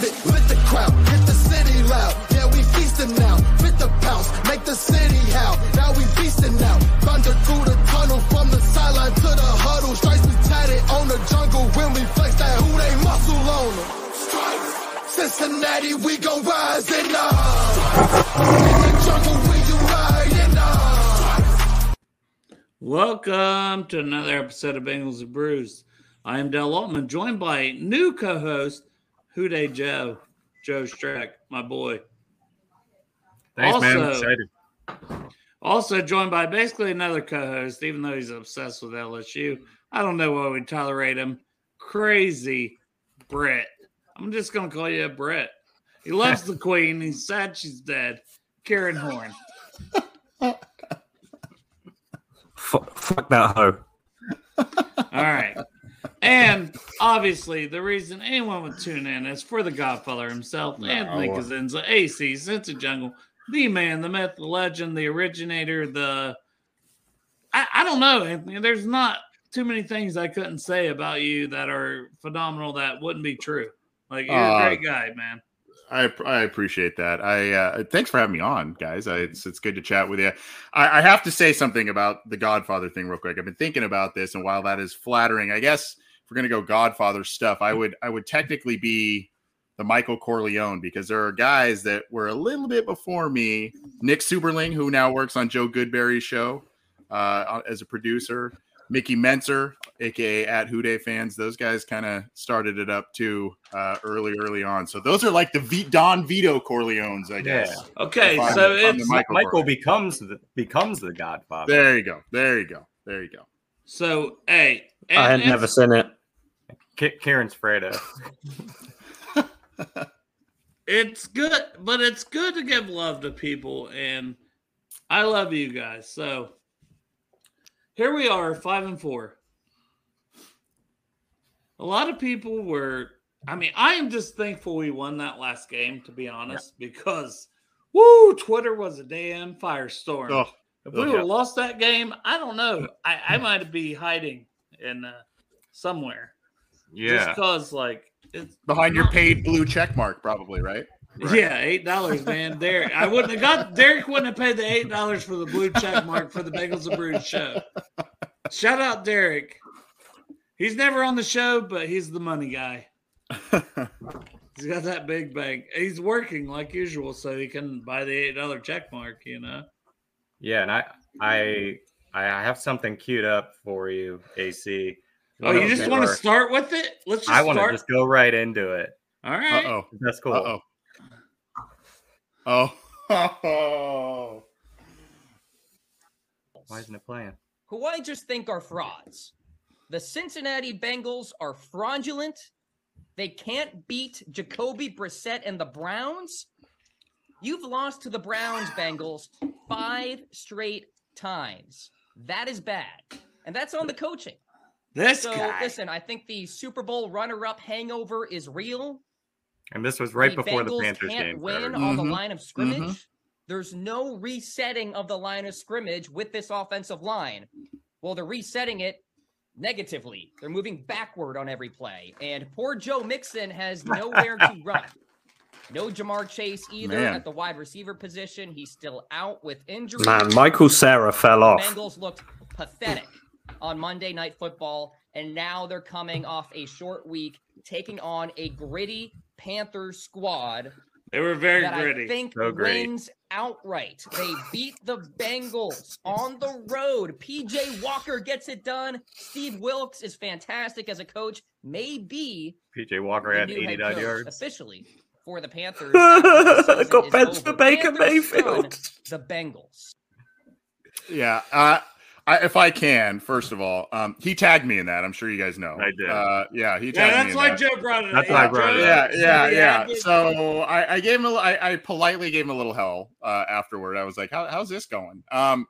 With the crowd. Hit the city loud. Yeah, we feasting now. Fit the pounce, make the city howl. Now we feasting now. Thunder through the tunnel from the sideline to the huddle. Stripes we tatted on the jungle when we flex that who they muscle on. Cincinnati, we gon' rise in the Welcome to another episode of Bengals and Brews. I am Dell Altman, joined by new co-host Who Dey Joe, Joe Streck, my boy. Thanks, man. Also- Excited. Also joined by basically another co-host, even though he's obsessed with LSU. I don't know why we tolerate him. Crazy Brett. I'm just gonna call you a Brett. He loves the Queen. He's sad she's dead. Karen Horn. Fuck, fuck that hoe. All right. And obviously, the reason anyone would tune in is for the Godfather himself, Anthony Cosenza, AC, Cincy Jungle, the man, the myth, the legend, the originator, the. I, I don't know, Anthony. There's not too many things I couldn't say about you that are phenomenal that wouldn't be true. Like, you're Uh, a great guy, man. I, I appreciate that. I uh, thanks for having me on, guys. I, it's it's good to chat with you. I, I have to say something about the Godfather thing real quick. I've been thinking about this, and while that is flattering, I guess if we're gonna go Godfather stuff, I would I would technically be the Michael Corleone because there are guys that were a little bit before me. Nick Superling, who now works on Joe Goodberry's show uh, as a producer. Mickey Menzer, aka at Houday fans, those guys kind of started it up too uh, early, early on. So those are like the v- Don Vito Corleones, I guess. Okay, I'm- so I'm the it's Michael Michael becomes the becomes the Godfather. There you go. There you go. There you go. so hey, I had never seen it. K- Karen's Fredo. it's good, but it's good to give love to people, and I love you guys. So here we are, five and four. A lot of people were. I mean, I am just thankful we won that last game, to be honest, because woo, Twitter was a damn firestorm. Oh, if we oh, would yeah. lost that game, I don't know. I, I might be hiding in uh, somewhere. Just Yeah. because, like, it's behind your paid blue check mark, probably, right? yeah, eight dollars, man. Derek, I wouldn't have got Derek wouldn't have paid the eight dollars for the blue check mark for the Bengals and Brews show. Shout out Derek. He's never on the show, but he's the money guy. He's got that big bank. He's working like usual, so he can buy the eight dollar check mark. You know. Yeah, and I I I have something queued up for you, AC. Oh, you just want to start with it? Let's just I want to start. just go right into it. All right. Uh-oh. That's cool. Uh oh. Oh. Why isn't it playing? who I just think are frauds. The Cincinnati Bengals are fraudulent. They can't beat Jacoby Brissett and the Browns. You've lost to the Browns, Bengals, five straight times. That is bad. And that's on the coaching. This So guy. listen, I think the Super Bowl runner-up hangover is real. And this was right the before the Bengals Panthers can't game. win started. on the Mhm. line of scrimmage. There's no resetting of the line of scrimmage with this offensive line. Well, they're resetting it negatively. They're moving backward on every play, and poor Joe Mixon has nowhere to run. No Ja'Marr Chase either Man. at the wide receiver position. He's still out with injury. Man, Michael Sarah fell The off. Bengals looked pathetic on Monday Night Football, and now they're coming off a short week, taking on a gritty Panthers squad They were very that gritty. I think So gritty. wins outright. They beat the Bengals on the road. PJ Walker gets it done. Steve Wilks is fantastic as a coach. Maybe PJ Walker had 89 yards. officially for the Panthers. after the Got is for. Baker Panthers Mayfield. son, The Bengals. Yeah. Uh, I, if I can, first of all, um, he tagged me in that. I'm sure you guys know. I did. Uh, yeah, he tagged Yeah, me that's in why that. Joe brought it. That's up. why I brought it yeah, up. yeah, yeah. So I, I gave him a, I, I politely gave him a little hell uh, afterward. I was like, How, "How's this going?" Um,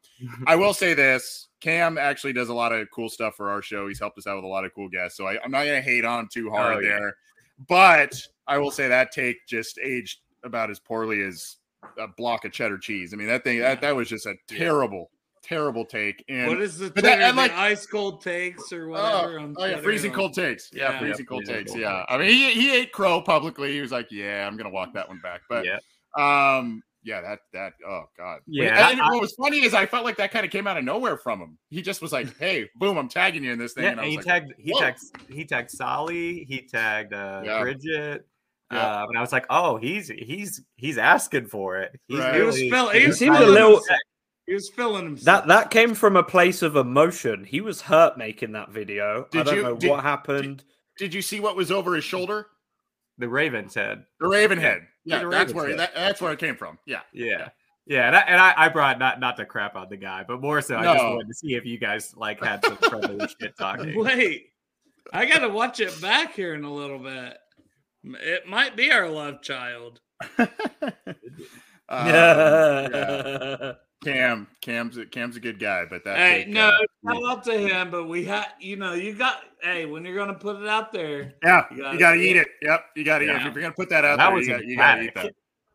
I will say this: Cam actually does a lot of cool stuff for our show. He's helped us out with a lot of cool guests. So I, I'm not gonna hate on him too hard Oh, yeah. there. But I will say that take just aged about as poorly as a block of cheddar cheese. I mean, that thing that that was just a terrible, terrible take. And What is the but that- Twitter, and, the like- ice cold takes or Oh, whatever? on oh, yeah, freezing cold takes. Yeah, Yeah. freezing Yeah, cold freezing takes. cold Yeah, I mean, he, he ate crow publicly. He was like, "Yeah, I'm gonna walk that one back." But yeah, um, yeah, that that oh god. Yeah, And I- what was funny is I felt like that kind of came out of nowhere from him. He just was like, "Hey, boom, I'm tagging you in this thing." yeah. and I And he like, tagged he whoa. tagged he tagged Solly. He tagged uh, Yeah. Bridget. Yeah. Um, and I was like, oh, he's he's he's asking for it. He's Right. He was really- fill- he was seemed a little- protect- He was feeling himself. That that came from a place of emotion. He was hurt making that video. I don't you- know did- what happened. Did you see what was over his shoulder? the Ravens head. The Raven head. Yeah, the that's where that, that's where it came from. Yeah. Yeah. Yeah, and I, and I, I brought not not to crap on the guy, but more so I just wanted to see if you guys like had some friendly shit talking. Wait, I got to watch it back here in a little bit. It might be our love child. Um, yeah. Yeah. Cam, Cam's a, Cam's a good guy, but that Hey, take, no, uh, shout out to him, but we had, you know, you got, hey, when you're gonna put it out there, yeah, You you gotta gotta, eat eat it. Yep, you gotta eat it. Yeah. If you're gonna put that out That there, was you, got, you gotta eat that.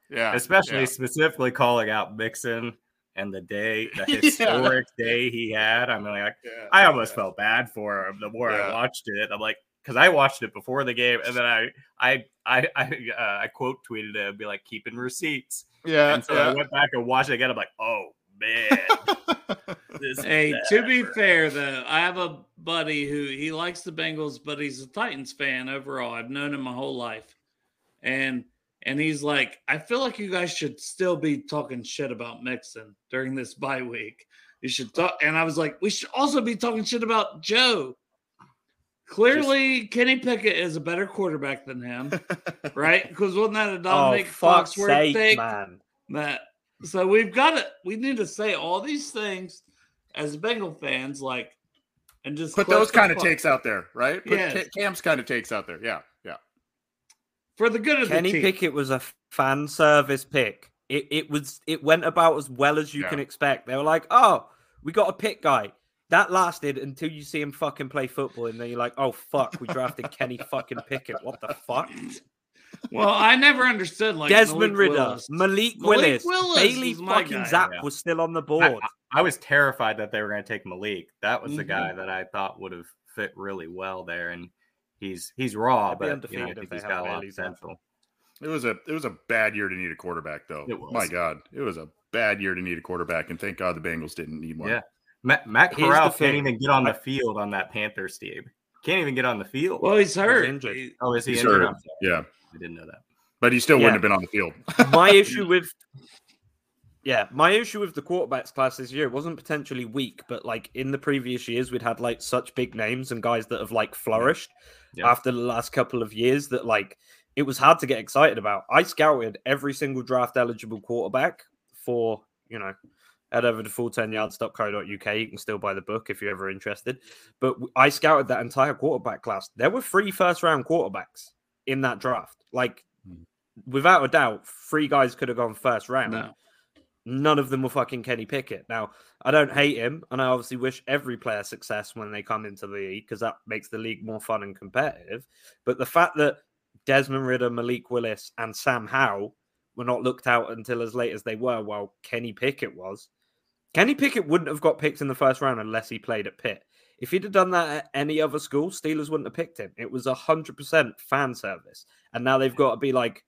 Yeah, Especially yeah. specifically calling out Mixon and the day, the Yeah. historic day he had. I mean, like, Yeah. I almost felt bad for him the more Yeah. I watched it. I'm like, because I watched it before the game, and then I, I, I, I, uh, I quote tweeted it and be like, keeping receipts. yeah, And so yeah. I went back and watched it again. I'm like, oh man, this hey, bad, to be bro. fair though, I have a buddy who he likes the Bengals, but he's a Titans fan overall. I've known him my whole life, and and he's like, I feel like you guys should still be talking shit about Mixon during this bye week. You should talk, and I was like, we should also be talking shit about Joe. Clearly, Kenny Pickett is a better quarterback than him, right? Because wasn't that a Oh, Domonique fuck's Foxworth sake, thing? man. That so we've got to we need to say all these things as Bengal fans, like, and just Put those kind of takes out there, right? Put Yes. Cam's kind of takes out there. Yeah, yeah. for the good of Kenny the team. Pickett was a fan service pick. It it was it went about as well as you Yeah. can expect. They were like, "Oh, we got a pick guy." That lasted until you see him fucking play football, and then you're like, "Oh fuck, we drafted Kenny fucking Pickett. What the fuck?" Well, I never understood like Desmond Malik Ridder, Willis. Malik, Malik Willis, Willis Bailey was fucking guy, Zapp yeah. was still on the board. I- I was terrified that they were going to take Malik. That was the Mhm. guy that I thought would have fit really well there, and he's he's raw, They'd but you know, I think they he's had got a lot of Zapp. potential. It was a it was a bad year to need a quarterback, though. It was. My God, it was a bad year to need a quarterback, and thank God the Bengals didn't need one. Yeah. Matt, Matt Here's Corral the can't even get on the field on that Panthers team. Can't even get on the field. Well, he's hurt. injured. He- oh, is he He's injured? hurt. Yeah, I didn't know that. but he still Yeah. wouldn't have been on the field. my issue with yeah my issue with the quarterbacks class this year wasn't potentially weak but like in the previous years we'd had like such big names and guys that have like flourished Yeah. after the last couple of years that like it was hard to get excited about i scouted every single draft eligible quarterback for you know head over to full10yards.co.uk you can still buy the book if you're ever interested but I scouted that entire quarterback class there were three first round quarterbacks in that draft like hmm. without a doubt, three guys could have gone first round. No. None of them were fucking Kenny Pickett. Now, I don't hate him, and I obviously wish every player success when they come into the league because that makes the league more fun and competitive. But the fact that Desmond Ridder, Malik Willis, and Sam Howell were not looked out until as late as they were, while Kenny Pickett was, Kenny Pickett wouldn't have got picked in the first round unless he played at Pitt. If he'd have done that at any other school, Steelers wouldn't have picked him. It was a hundred percent fan service, and now they've got to be like,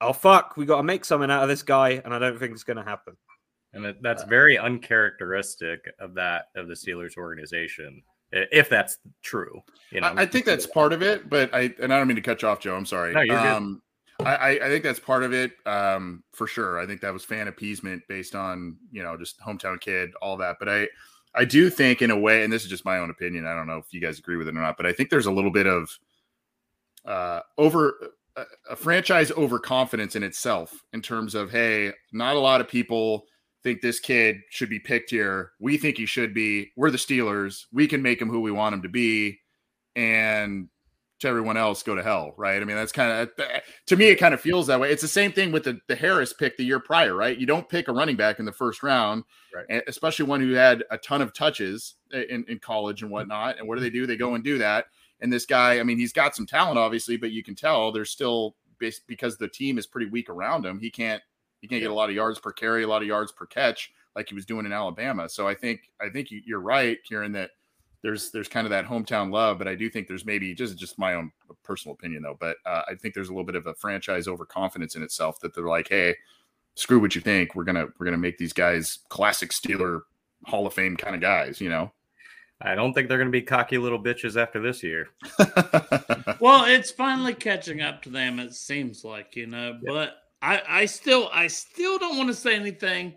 "Oh fuck, we got to make something out of this guy," and I don't think it's going to happen. And that's very uncharacteristic of that of the Steelers organization, if that's true. You know, I, I think that's part of it, but I and I don't mean to cut you off, Joe. I'm sorry. No, you're um, I, I I think that's part of it, um, for sure. I think that was fan appeasement based on you know just hometown kid, all that. But I I do think in a way, and this is just my own opinion. I don't know if you guys agree with it or not, but I think there's a little bit of uh, over a, a franchise overconfidence in itself in terms of hey, not a lot of people think this kid should be picked here. We think he should be. We're the Steelers. We can make him who we want him to be. And to everyone else, go to hell, right? I mean, that's kind of to me, it kind of feels that way. It's the same thing with the, the Harris pick the year prior, right? You don't pick a running back in the first round, Right. especially one who had a ton of touches in, in college and mm-hmm. whatnot. And what do they do? They go and do that. And this guy, I mean, he's got some talent, obviously, but you can tell there's still because the team is pretty weak around him. He can't he can't get a lot of yards per carry, a lot of yards per catch like he was doing in Alabama. So I think I think you- you're right, Kieran, that there's there's kind of that hometown love, but I do think there's maybe just just my own personal opinion though, but uh, I think there's a little bit of a franchise overconfidence in itself that they're like, hey, screw what you think, we're gonna we're gonna make these guys classic Steeler Hall of Fame kind of guys, you know. I don't think they're going to be cocky little bitches after this year. Well, it's finally catching up to them. It seems like you know, but I, I still, I still don't want to say anything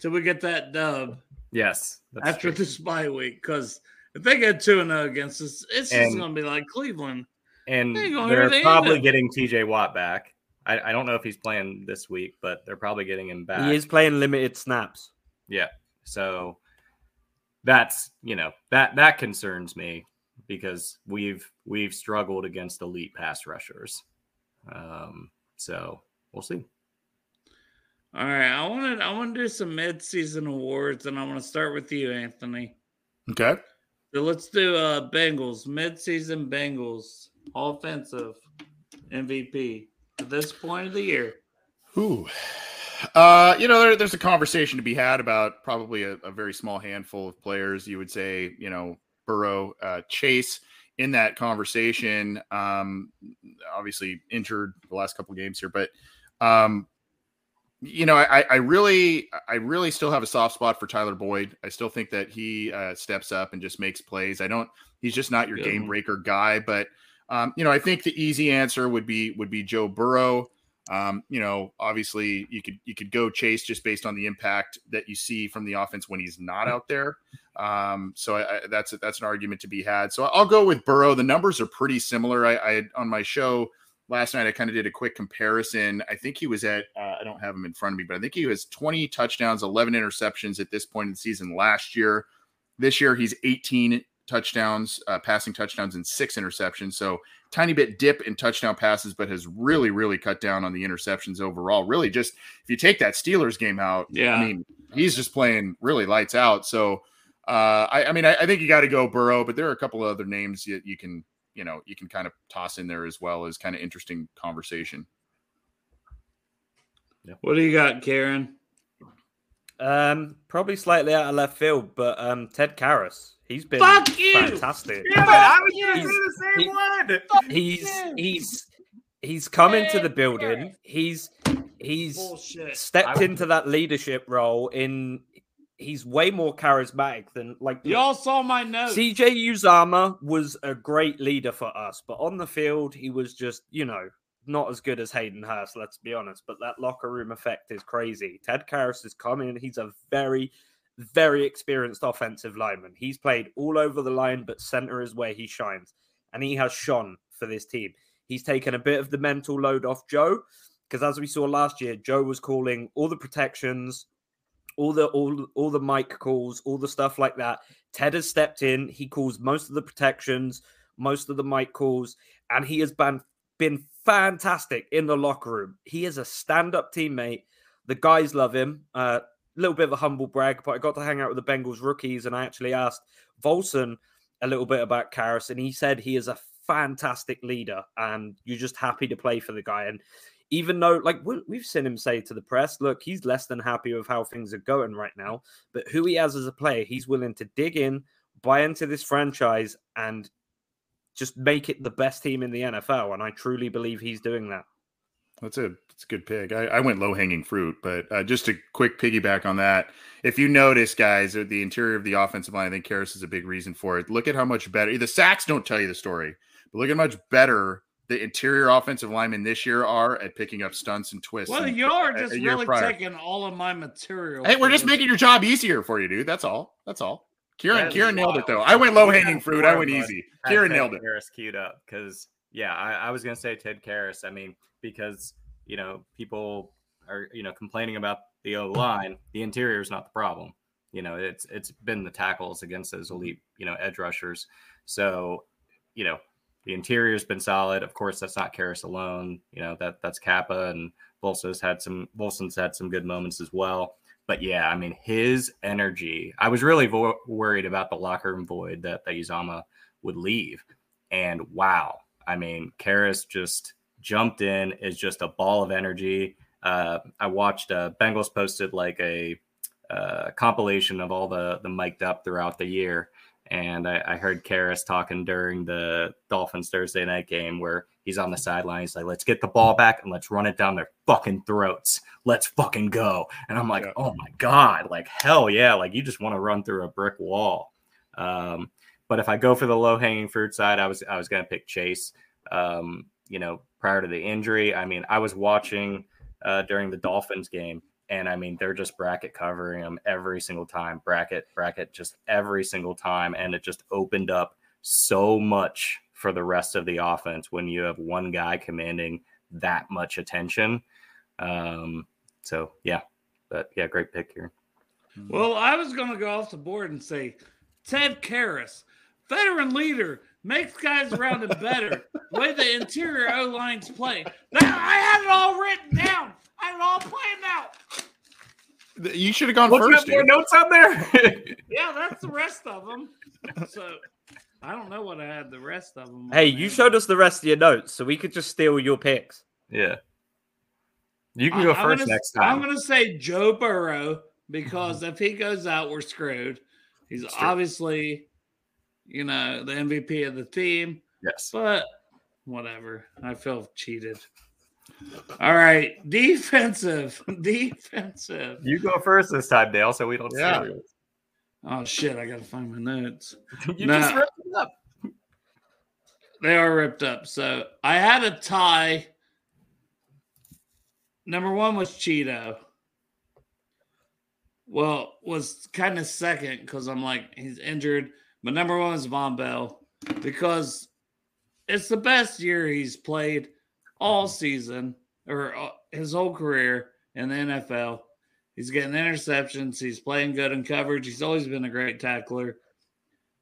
till we get that dub Yes. after true. this bye week. Because if they get two and zero against us, it's just going to be like Cleveland. and they they're the probably getting TJ Watt back. I, I don't know if he's playing this week, but they're probably getting him back. He is playing limited snaps. Yeah. So that's you know that that concerns me because we've we've struggled against elite pass rushers. Um, so we'll see. All right, I want to, I want to do some mid-season awards, and I want to start with you, Anthony. okay. So let's do uh Bengals mid-season Bengals offensive MVP at this point of the year. Ooh. Uh, you know, there, there's a conversation to be had about probably a, a very small handful of players. You would say, you know, Burrow, uh, Chase in that conversation. Um, obviously injured the last couple games here, but um, you know, I, I really, I really still have a soft spot for Tyler Boyd. I still think that he uh, steps up and just makes plays. I don't. He's just not your Good game breaker guy, but um, you know, I think the easy answer would be would be Joe Burrow. Um, you know, obviously you could you could go chase just based on the impact that you see from the offense when he's not out there. Um, so I, I, that's that's an argument to be had. So I'll go with Burrow. The numbers are pretty similar. I, I on my show last night I kind of did a quick comparison. I think he was at uh, I don't have him in front of me, but I think he was 20 touchdowns, 11 interceptions at this point in the season last year. This year he's 18 touchdowns, uh, passing touchdowns, and six interceptions. So tiny bit dip in touchdown passes, but has really, really cut down on the interceptions overall. Really, just if you take that Steelers game out, Yeah. I mean, he's just playing really lights out. So, uh, I, I mean, I, I think you got to go Burrow, but there are a couple of other names that you can, you know, you can kind of toss in there as well as kind of interesting conversation. What do you got, Karen? Um, probably slightly out of left field, but um, Ted Karras, he's been Fuck you! fantastic. Yeah, I was gonna say the same he- one. He's you! he's he's come into the building. He's he's Bullshit. stepped into that leadership role. In he's way more charismatic than like Y'all saw my notes. CJ Uzomah was a great leader for us, but on the field, he was just, you know, not as good as Hayden Hurst, let's be honest. But that locker room effect is crazy. Ted Karras is coming. in. He's a very, very experienced offensive lineman. He's played all over the line, but center is where he shines. And he has shone for this team. He's taken a bit of the mental load off Joe, because as we saw last year, Joe was calling all the protections, all the all all the mic calls, all the stuff like that. Ted has stepped in. He calls most of the protections, most of the mic calls, and he has been been fantastic in the locker room. He is a stand-up teammate. The guys love him. A uh, little bit of a humble brag, but I got to hang out with the Bengals rookies, and I actually asked Volson a little bit about Karras, and he said he is a fantastic leader, and you're just happy to play for the guy. And even though, like, we- we've seen him say to the press, look, he's less than happy with how things are going right now, but who he has as a player, he's willing to dig in, buy into this franchise, and just make it the best team in the NFL. And I truly believe he's doing that. That's a that's a good pick. I, I went low hanging fruit, but uh, just a quick piggyback on that. If you notice, guys, uh, the interior of the offensive line, I think Karras is a big reason for it. Look at how much better the sacks don't tell you the story, but look at how much better the interior offensive linemen this year are at picking up stunts and twists. Well, and- you are just a year really prior. taking all of my material. Hey, we're just making your job easier for you, dude. That's all. That's all. Kieran, That is Kieran nailed it though. I went low hanging got fruit. I went easy. had Kieran Ted nailed it. Karras queued up because yeah, I, I was gonna say Ted Karras. I mean, because you know people are you know complaining about the O line. The interior is not the problem. You know, it's it's been the tackles against those elite, you know, edge rushers. So, you know, the interior's been solid. Of course, that's not Karras alone. You know, that that's Cappa and Volso's had some Volson's had some good moments as well. But yeah, I mean, his energy. I was really vo- worried about the locker room void that that Uzomah would leave, and wow, I mean, Karras just jumped in, is just a ball of energy. Uh, I watched uh, Bengals posted like a uh, compilation of all the the mic'd up throughout the year, and I, I heard Karras talking during the Dolphins Thursday night game where he's on the sideline. He's like, "Let's get the ball back and let's run it down their fucking throats. Let's fucking go." And I'm like, yeah. "Oh my god, like hell yeah! Like you just want to run through a brick wall." Um, but if I go for the low hanging fruit side, I was I was gonna pick Chase. Um, you know, prior to the injury, I mean, I was watching uh, during the Dolphins game, and I mean, they're just bracket covering them every single time, bracket, bracket, just every single time, and it just opened up so much for the rest of the offense when you have one guy commanding that much attention. Um, so yeah, but yeah, great pick here. Well, I was going to go off the board and say Ted Karras veteran leader, makes guys around him better. The way the interior O lines play. That, I had it all written down. I had it all planned out. You should have gone What's first. More notes on there. yeah, that's the rest of them. So I don't know what I had the rest of them. Hey, you showed us the rest of your notes, so we could just steal your picks. Yeah. You can go I, 1st next time. I'm going to say Joe Burrow because if he goes out, we're screwed. He's obviously you know, the MVP of the team. Yes. But whatever. I feel cheated. All right. Defensive. Defensive. You go first this time, Dale, so we don't yeah. Oh shit, I gotta find my notes. you nah, just ripped them up. They are ripped up. So I had a tie. Number one was Chido. Well, was kind of second because I'm like, he's injured. But number one is Vonn Bell because it's the best year he's played all season or uh, his whole career in the NFL. He's getting interceptions. He's playing good in coverage. He's always been a great tackler.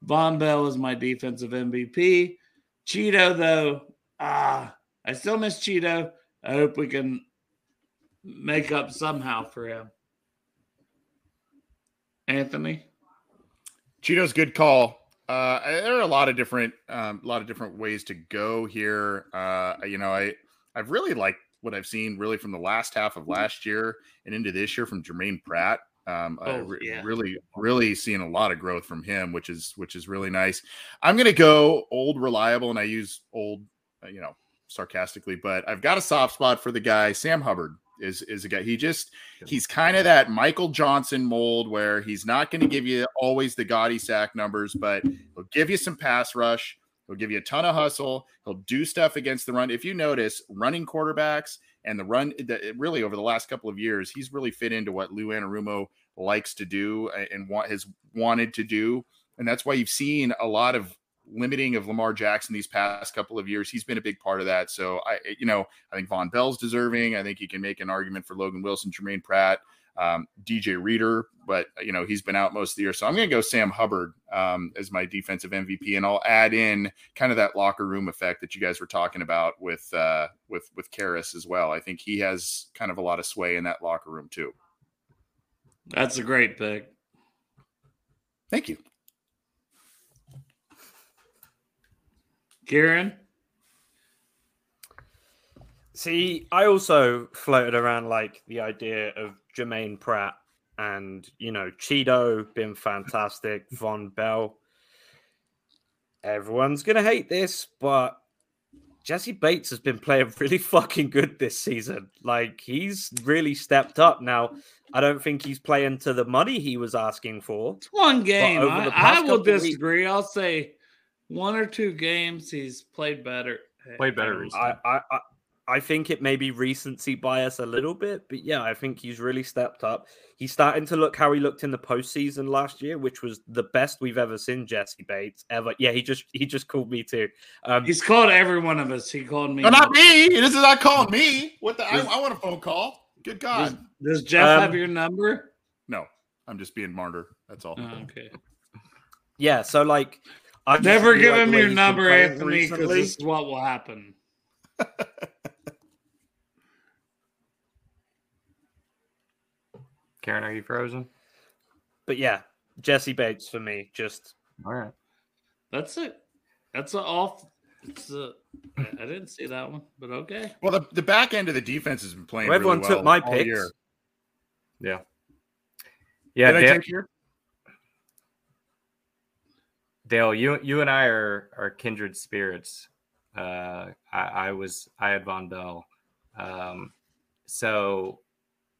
Vonn Bell is my defensive MVP. Chido, though, ah, I still miss Chido. I hope we can make up somehow for him. Anthony? Chido's good call. Uh, there are a lot of different, um, a lot of different ways to go here. Uh, you know, I, I've really liked what I've seen really from the last half of last year and into this year from Germaine Pratt. Um, oh, re- yeah. really, really seeing a lot of growth from him, which is which is really nice. I'm gonna go old reliable, and I use old, uh, you know, sarcastically, but I've got a soft spot for the guy Sam Hubbard is is a guy. He just he's kind of that Michael Johnson mold where he's not going to give you always the gaudy sack numbers, but he'll give you some pass rush. He'll give you a ton of hustle. He'll do stuff against the run. If you notice, running quarterbacks and the run, the, really over the last couple of years, he's really fit into what Lou Anarumo likes to do and what has wanted to do. And that's why you've seen a lot of limiting of Lamar Jackson these past couple of years. He's been a big part of that. So I, you know, I think Vonn Bell's deserving. I think you can make an argument for Logan Wilson, Germaine Pratt, um, DJ Reader, but you know he's been out most of the year. So I'm going to go Sam Hubbard um, as my defensive MVP, and I'll add in kind of that locker room effect that you guys were talking about with uh, with with Karras as well. I think he has kind of a lot of sway in that locker room too. That's a great pick. Thank you. Kieran? See, I also floated around like the idea of Germaine Pratt and, you know, Chido been fantastic, Vonn Bell. Everyone's going to hate this, but Jessie Bates has been playing really fucking good this season. Like, he's really stepped up. Now, I don't think he's playing to the money he was asking for. It's one game. I, I will disagree. Weeks, I'll say one or two games he's played better. Played better. I, I, I I think it may be recency bias a little bit, but yeah, I think he's really stepped up. He's starting to look how he looked in the postseason last year, which was the best we've ever seen Jessie Bates ever. Yeah, he just he just called me too. Um, he's called every one of us. He called me. No, not me. This is not calling me. What the? I, I want a phone call. Good God. Does, Does Jeff Um, have your number? No, I'm just being martyr. That's all. Oh, okay. Yeah, so like, I just Never really give like him your number, playing Anthony, because this is what will happen. Karen, are you frozen? But yeah, Jessie Bates for me. Just All right. That's it. That's a off. It's a. I I didn't see that one, but okay. Well, the, the back end of the defense has been playing. Well, everyone really took well my all picks. year. Yeah. Yeah, Did I Dale, take your? Dale, you you and I are are kindred spirits. Uh, I, I was I had Vonn Bell, um, so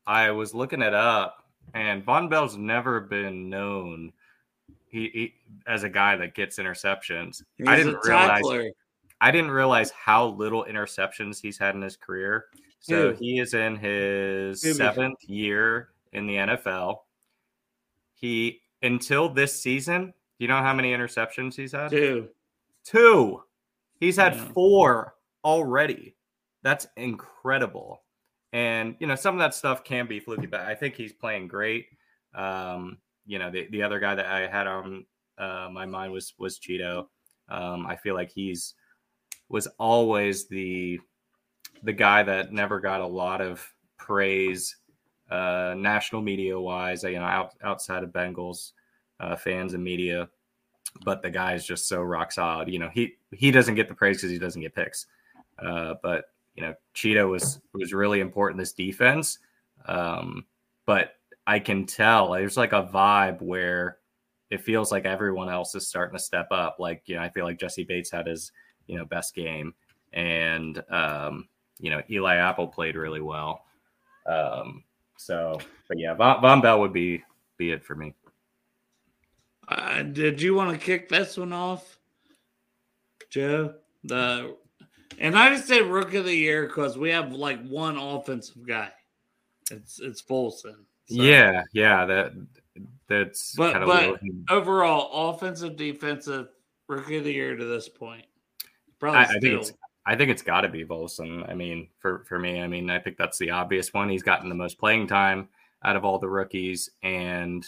I was looking it up, and Vonn Bell's never been known he, he as a guy that gets interceptions. He's I didn't realize. I didn't realize how little interceptions he's had in his career. So Who? he is in his Who? seventh year in the NFL. He until this season, you know how many interceptions he's had? Two. Two. He's had four already. That's incredible. And you know, some of that stuff can be fluky, but I think he's playing great. Um, you know, the, the other guy that I had on uh, my mind was was Chido. Um, I feel like he's was always the the guy that never got a lot of praise, uh, national media wise. You know, out, outside of Bengals uh, fans and media, but the guy is just so rock solid. You know, he he doesn't get the praise because he doesn't get picks. Uh, but you know, Chido was was really important this defense. Um, but I can tell there's like a vibe where it feels like everyone else is starting to step up. Like, you know, I feel like Jessie Bates had his, you know, best game. And um, you know, Eli Apple played really well. Um, so but yeah, Vonn, Vonn Bell would be be it for me. Uh, did you want to kick this one off, Joe? The and I just say rookie of the year because we have like one offensive guy. It's it's Volson. So- Yeah, yeah, that that's But- kind of but- Overall, offensive, defensive, rookie of the year to this point. Probably I, I think it's I think it's got to be Volson. I mean, for for me, I mean, I think that's the obvious one. He's gotten the most playing time out of all the rookies, and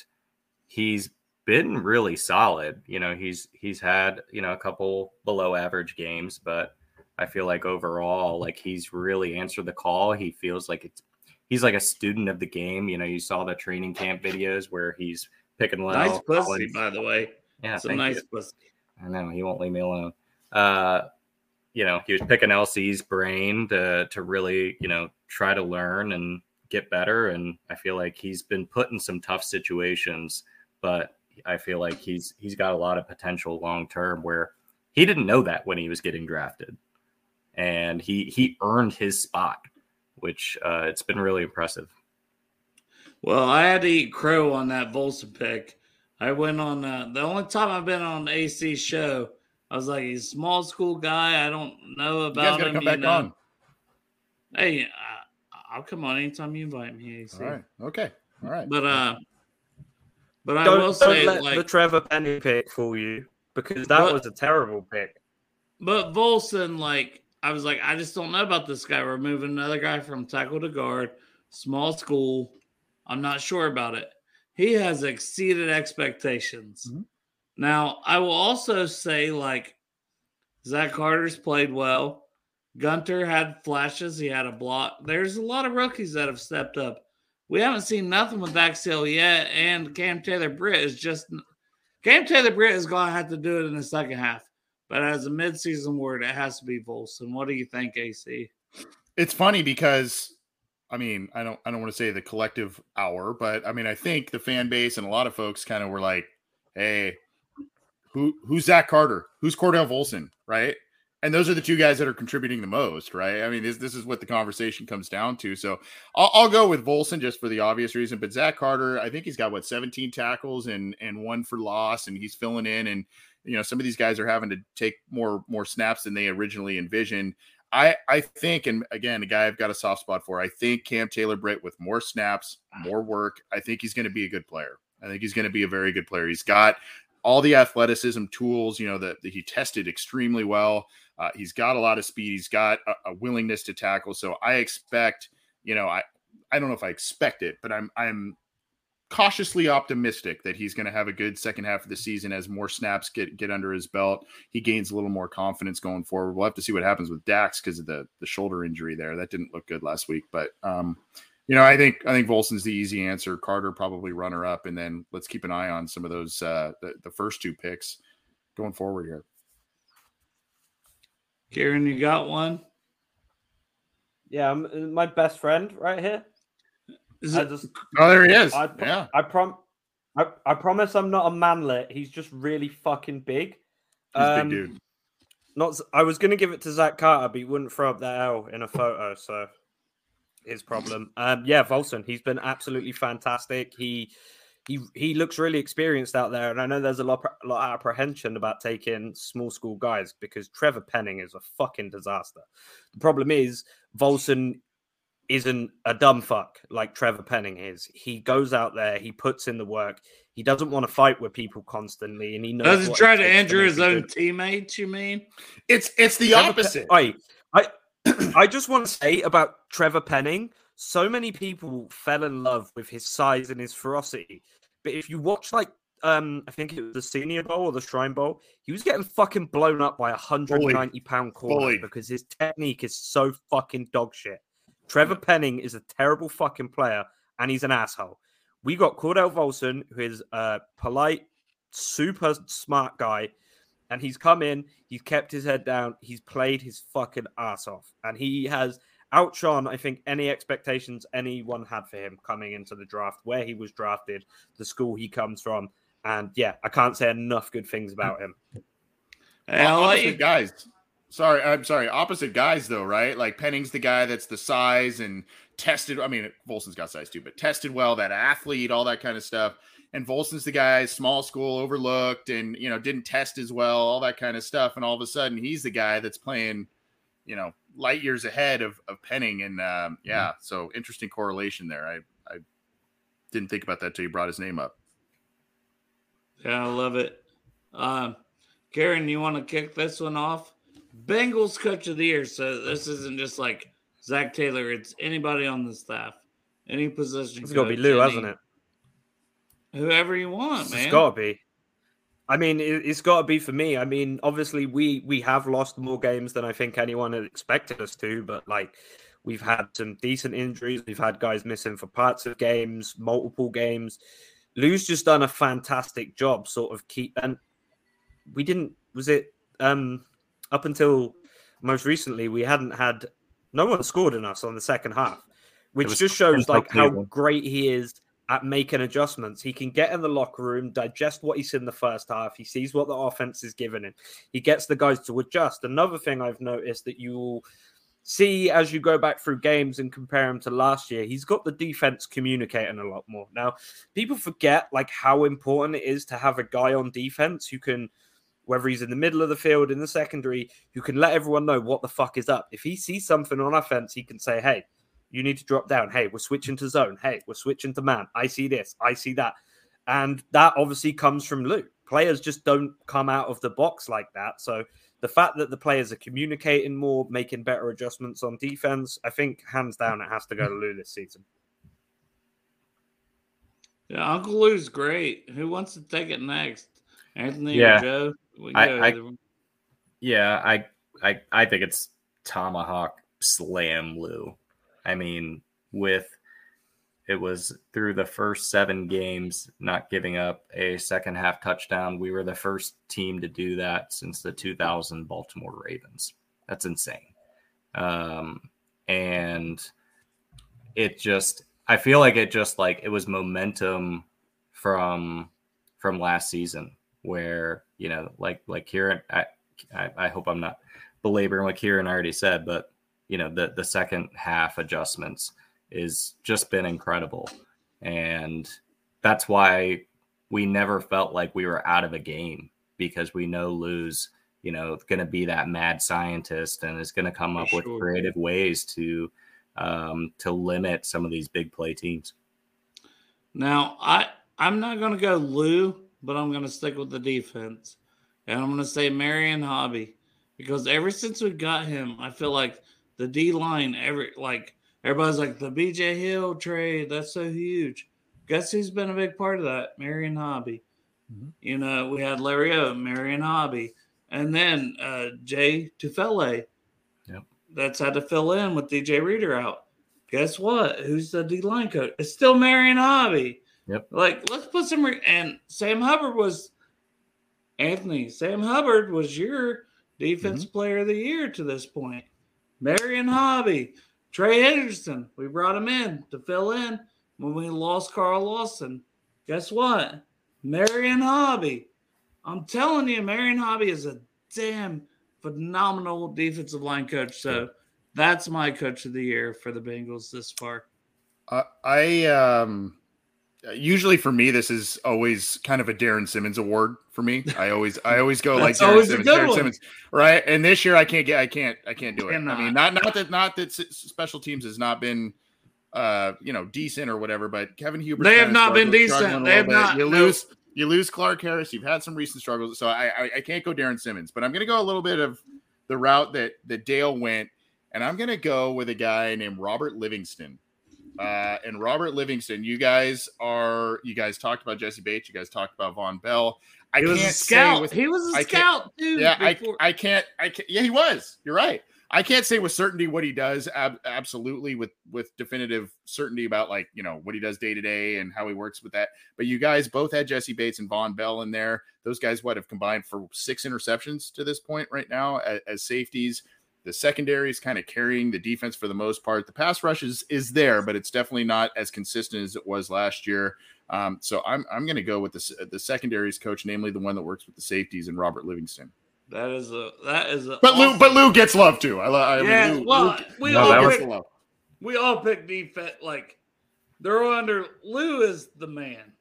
he's been really solid. You know, he's he's had you know a couple below average games, but I feel like overall, like he's really answered the call. He feels like it's he's like a student of the game. You know, you saw the training camp videos where he's picking well. nice pussy, by the way. Yeah, some nice you. pussy. I know he won't leave me alone. Uh, you know, he was picking LC's brain to to really, you know, try to learn and get better. And I feel like he's been put in some tough situations, but I feel like he's he's got a lot of potential long term where he didn't know that when he was getting drafted. And he he earned his spot, which uh, it's been really impressive. Well, I had to eat crow on that Volson pick. I went on uh, the only time I've been on AC show. I was like, he's a small school guy. I don't know You guys about got to him. come you back know. on. Hey, uh, I'll come on anytime you invite me, AC. All right. Okay. All right. But uh, but I don't, will don't say, let like, the Trevor Penning pick fool you because that But- was a terrible pick. But Volson, like, I was like, I just don't know about this guy. We're moving another guy from tackle to guard, small school. I'm not sure about it. He has exceeded expectations. Mhm. Now, I will also say, like, Zach Carter's played well. Gunter had flashes. He had a block. There's a lot of rookies that have stepped up. We haven't seen nothing with Axel yet, and Cam Taylor Britt is just Cam Taylor Britt is going to have to do it in the second half. But as a midseason word, it has to be Volson. What do you think, AC? it's funny because I mean, I don't I don't want to say the collective hour, but I mean, I think the fan base and a lot of folks kind of were like, "Hey, who who's Zach Carter? Who's Cordell Volson?" Right? And those are the two guys that are contributing the most, right? I mean, this this is what the conversation comes down to. So I'll, I'll go with Volson just for the obvious reason. But Zach Carter, I think he's got what 17 tackles and and one for loss, and he's filling in. And you know, some of these guys are having to take more more snaps than they originally envisioned. I I think, and again, a guy I've got a soft spot for. I think Cam Taylor Britt with more snaps, more work. I think he's going to be a good player. I think he's going to be a very good player. He's got all the athleticism tools, you know, that, that he tested extremely well. Uh, he's got a lot of speed. He's got a, a willingness to tackle. So I expect, you know, I I don't know if I expect it, but I'm I'm cautiously optimistic that he's going to have a good second half of the season as more snaps get get under his belt. He gains a little more confidence going forward. We'll have to see what happens with Dax because of the the shoulder injury there. That didn't look good last week, but um, you know, I think I think Volson's the easy answer. Carter probably runner up, and then let's keep an eye on some of those uh, the, the first two picks going forward here. Kieran, you got one? Yeah, I'm, my best friend right here. Is I it, just, Oh, there he is. I, pro- yeah, I prom, I, I promise I'm not a manlet. He's just really fucking big. he's Um, big dude. Not, I was gonna give it to Zach Carter, but he wouldn't throw up that L in a photo, so his problem. Um, yeah, Volson, he's been absolutely fantastic. He he he looks really experienced out there, and I know there's a lot a lot of apprehension about taking small school guys because Trevor Penning is a fucking disaster. The problem is Volson isn't a dumb fuck like Trevor Penning is. He goes out there, he puts in the work. He doesn't want to fight with people constantly, and he knows. does he what try to takes injure his own good- teammates? You mean? It's it's the Trevor Pe- opposite. I, I, I just want to say about Trevor Penning. So many people fell in love with his size and his ferocity, but if you watch like, um, I think it was the Senior Bowl or the Shrine Bowl, he was getting fucking blown up by a hundred ninety pound corner Bullied. because his technique is so fucking dog shit. Trevor Penning is a terrible fucking player, and he's an asshole. We got Cordell Volson, who is a polite, super smart guy and he's come in, he's kept his head down, he's played his fucking ass off, and he has outshone, I think, any expectations anyone had for him coming into the draft, where he was drafted, the school he comes from, and yeah, I can't say enough good things about him. Hey, I'll let you- guys. Sorry, I'm sorry. Opposite guys, though, right? Like Penning's the guy that's the size and tested. I mean, Volson's got size too, but tested well, that athlete, all that kind of stuff. And Volson's the guy, small school, overlooked, and you know, didn't test as well, all that kind of stuff. And all of a sudden, he's the guy that's playing, you know, light years ahead of of Penning. And um, yeah, so interesting correlation there. I I didn't think about that till you brought his name up. Yeah, I love it. Um, Karen, you want to kick this one off? Bengals coach of the year. So this isn't just like Zac Taylor. It's anybody on the staff, any position. It's got to be Lou, any- hasn't it? Whoever you want, It's man. got to be. I mean, it, it's got to be for me. I mean, obviously, we we have lost more games than I think anyone had expected us to, but like we've had some decent injuries. We've had guys missing for parts of games, multiple games. Lou's just done a fantastic job, sort of keep and we didn't. Was it um up until most recently? We hadn't had no one scored in us on the second half, which just shows like how great he is at making adjustments. He can get in the locker room, digest what he's in the first half. He sees what the offense is giving him. He gets the guys to adjust. Another thing I've noticed that you will see as you go back through games and compare him to last year, he's got the defense communicating a lot more. Now, people forget like how important it is to have a guy on defense who can whether he's in the middle of the field in the secondary who can let everyone know what the fuck is up. If he sees something on offense, he can say, "Hey, you need to drop down. Hey, we're switching to zone. Hey, we're switching to man. I see this. I see that." And that obviously comes from Lou. Players just don't come out of the box like that. So the fact that the players are communicating more, making better adjustments on defense, I think hands down it has to go to Lou this season. Yeah, Uncle Lou's great. Who wants to take it next? Anthony Yeah. or Joe? I- I- Yeah, I I I think it's tomahawk slam Lou. I mean, with it was through the first seven games not giving up a second half touchdown. We were the first team to do that since the 2000 Baltimore Ravens. That's insane. Um, and it just I feel like it just like it was momentum from from last season where you know like like Kieran I, I I hope I'm not belaboring what Kieran already said but you know the the second half adjustments is just been incredible and that's why we never felt like we were out of a game because we know Lou's you know going to be that mad scientist and is going to come up with creative ways to um, to limit some of these big play teams. Now, I I'm not going to go Lou, but I'm going to stick with the defense, and I'm going to say Marion Hobby because ever since we got him, I feel like the D line every like Everybody's like the BJ Hill trade. That's so huge. Guess who's been a big part of that? Marion Hobby. Mm-hmm. You know, we had Larry O, Marion Hobby, and then uh, Jay Tufele. Yep. That's had to fill in with DJ Reader out. Guess what? Who's the D line coach? It's still Marion Hobby. Yep. Like, let's put some. Re- and Sam Hubbard was Anthony. Sam Hubbard was your defense player of the year to this point. Marion Hobby, Trey Hendrickson. We brought him in to fill in when we lost Carl Lawson. Guess what? Marion Hobby. I'm telling you, Marion Hobby is a damn phenomenal defensive line coach. So that's my coach of the year for the Bengals this far. Uh, I um usually for me this is always kind of a Darrin Simmons award for me. I always I always go like Darrin always Simmons, Darrin one. Simmons, right? And this year I can't get I can't I can't do it. I mean, not not that not that special teams has not been uh you know decent or whatever, but Kevin Huber They have not been decent. They have not- You no. lose you lose Clark Harris. You've had some recent struggles, so I, I I can't go Darrin Simmons, but I'm gonna go a little bit of the route that that Dale went, and I'm gonna go with a guy named Robert Livingston. Uh, and Robert Livingston, you guys are you guys talked about Jessie Bates, you guys talked about Vonn Bell. I He was can't a scout. say with he was a I scout too. yeah, I, I can't I can't yeah, he was. You're right. I can't say with certainty what he does ab- absolutely with with definitive certainty about like, you know, what he does day to day and how he works with that. But you guys both had Jessie Bates and Vonn Bell in there. Those guys what have combined for six interceptions to this point right now as, as safeties. The secondary is kind of carrying the defense for the most part. The pass rush is is there, but it's definitely not as consistent as it was last year. Um, so I'm I'm going to go with the the secondaries coach, namely the one that works with the safeties and Robert Livingston. that is a that is a But Lou, but Lou gets love too. I, lo- I mean, yeah. Lou, well, Lou we No, all that pick, gets love. we all pick defense. Like they're under Lou is the man.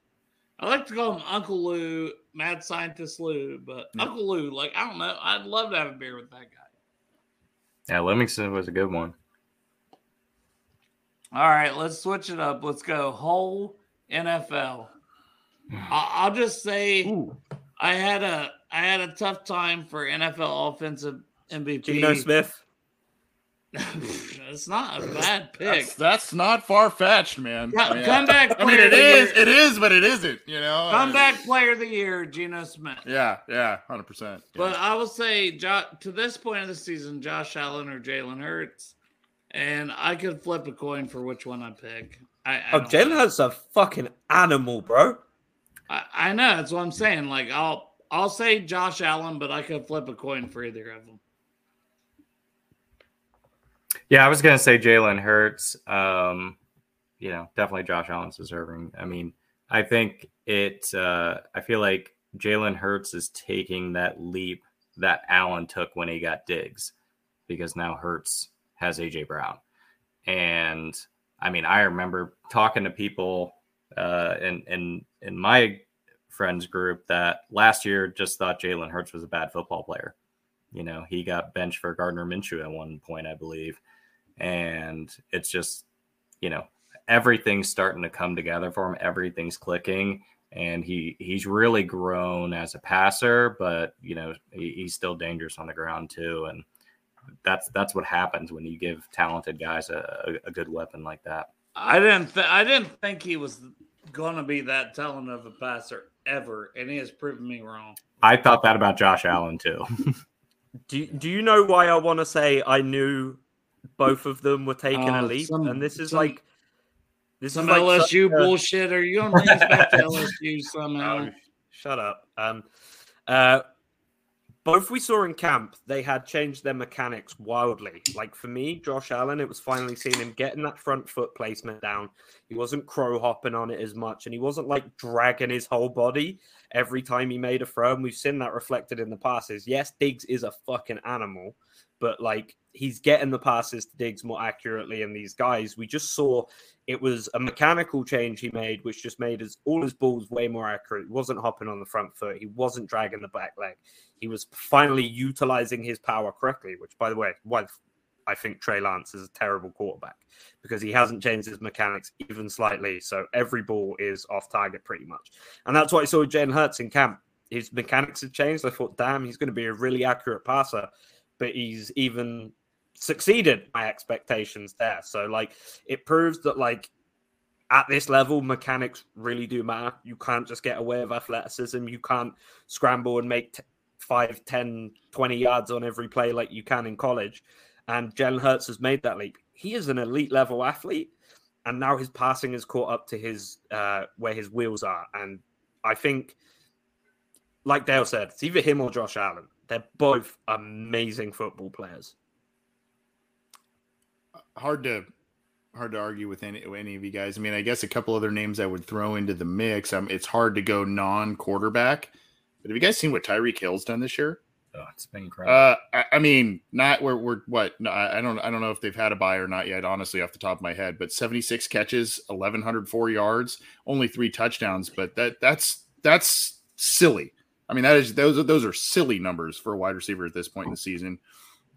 I like to call him Uncle Lou, Mad Scientist Lou, but Yeah. Uncle Lou, like I don't know, I'd love to have a beer with that guy. Yeah, Livingston was a good one. All right, let's switch it up. Let's go whole NFL. I- I'll just say I had a I had a tough time for NFL offensive MVP. Geno Smith. It's not a bad pick. That's, that's not far fetched, man. Co- I mean, comeback I mean, player it of the is, year. it is, but it isn't. You know, Comeback player of the year, Geno Smith. Yeah, yeah, hundred percent. But I will say, jo- to this point of the season, Josh Allen or Jalen Hurts, and I could flip a coin for which one I pick. I, I Oh, Jalen. Hurts a fucking animal, bro. I, I know that's what I'm saying. Like I'll I'll say Josh Allen, but I could flip a coin for either of them. Yeah, I was gonna say Jalen Hurts. Um, you know, definitely Josh Allen's deserving. I mean, I think it. Uh, I feel like Jalen Hurts is taking that leap that Allen took when he got Diggs, because now Hurts has AJ Brown, and I mean, I remember talking to people uh, in in in my friends group that last year just thought Jalen Hurts was a bad football player. You know, he got benched for Gardner Minshew at one point, I believe. And it's just, you know, everything's starting to come together for him. Everything's clicking. And he he's really grown as a passer, but you know, he, he's still dangerous on the ground too. And that's that's what happens when you give talented guys a, a, a good weapon like that. I didn't th- I didn't think he was gonna be that talented of a passer ever, and he has proven me wrong. I thought that about Josh Allen too. Do do you know why I want to say I knew both of them were taking a Oh, leap? some- and this is some- like this Some is like LSU a- bullshit. Are you gonna bring back to LSU somehow? Shut up. Um, uh, both we saw in camp, they had changed their mechanics wildly. Like for me, Josh Allen, it was finally seeing him getting that front foot placement down. He wasn't crow hopping on it as much, and he wasn't like dragging his whole body every time he made a throw. And we've seen that reflected in the passes. Yes, Diggs is a fucking animal, but like he's getting the passes to Diggs more accurately. And these guys, we just saw it was a mechanical change he made, which just made his all his balls way more accurate. He wasn't hopping on the front foot. He wasn't dragging the back leg. He was finally utilizing his power correctly. Which, by the way, why I think Trey Lance is a terrible quarterback because he hasn't changed his mechanics even slightly. So every ball is off target pretty much, and that's why I saw Jalen Hurts in camp. His mechanics had changed. I thought, damn, he's going to be a really accurate passer, but he's even succeeded my expectations there. So like it proves that like at this level, mechanics really do matter. You can't just get away with athleticism. You can't scramble and make t- 5, 10, 20 yards on every play like you can in college. And Jalen Hurts has made that leap. He is an elite level athlete, and now his passing has caught up to his uh, where his wheels are. And I think, like Dale said, it's either him or Josh Allen. They're both amazing football players. Hard to hard to argue with any any of you guys. I mean, I guess a couple other names I would throw into the mix. Um, it's hard to go non quarterback. But have you guys seen what Tyreek Hill's done this year? Oh, it's been incredible. Uh, I, I mean, not we're we're what? No, I don't I don't know if they've had a buy or not yet. Honestly, off the top of my head, but seventy six catches, eleven hundred four yards, only three touchdowns. But that that's that's silly. I mean, that is those those are silly numbers for a wide receiver at this point in the season.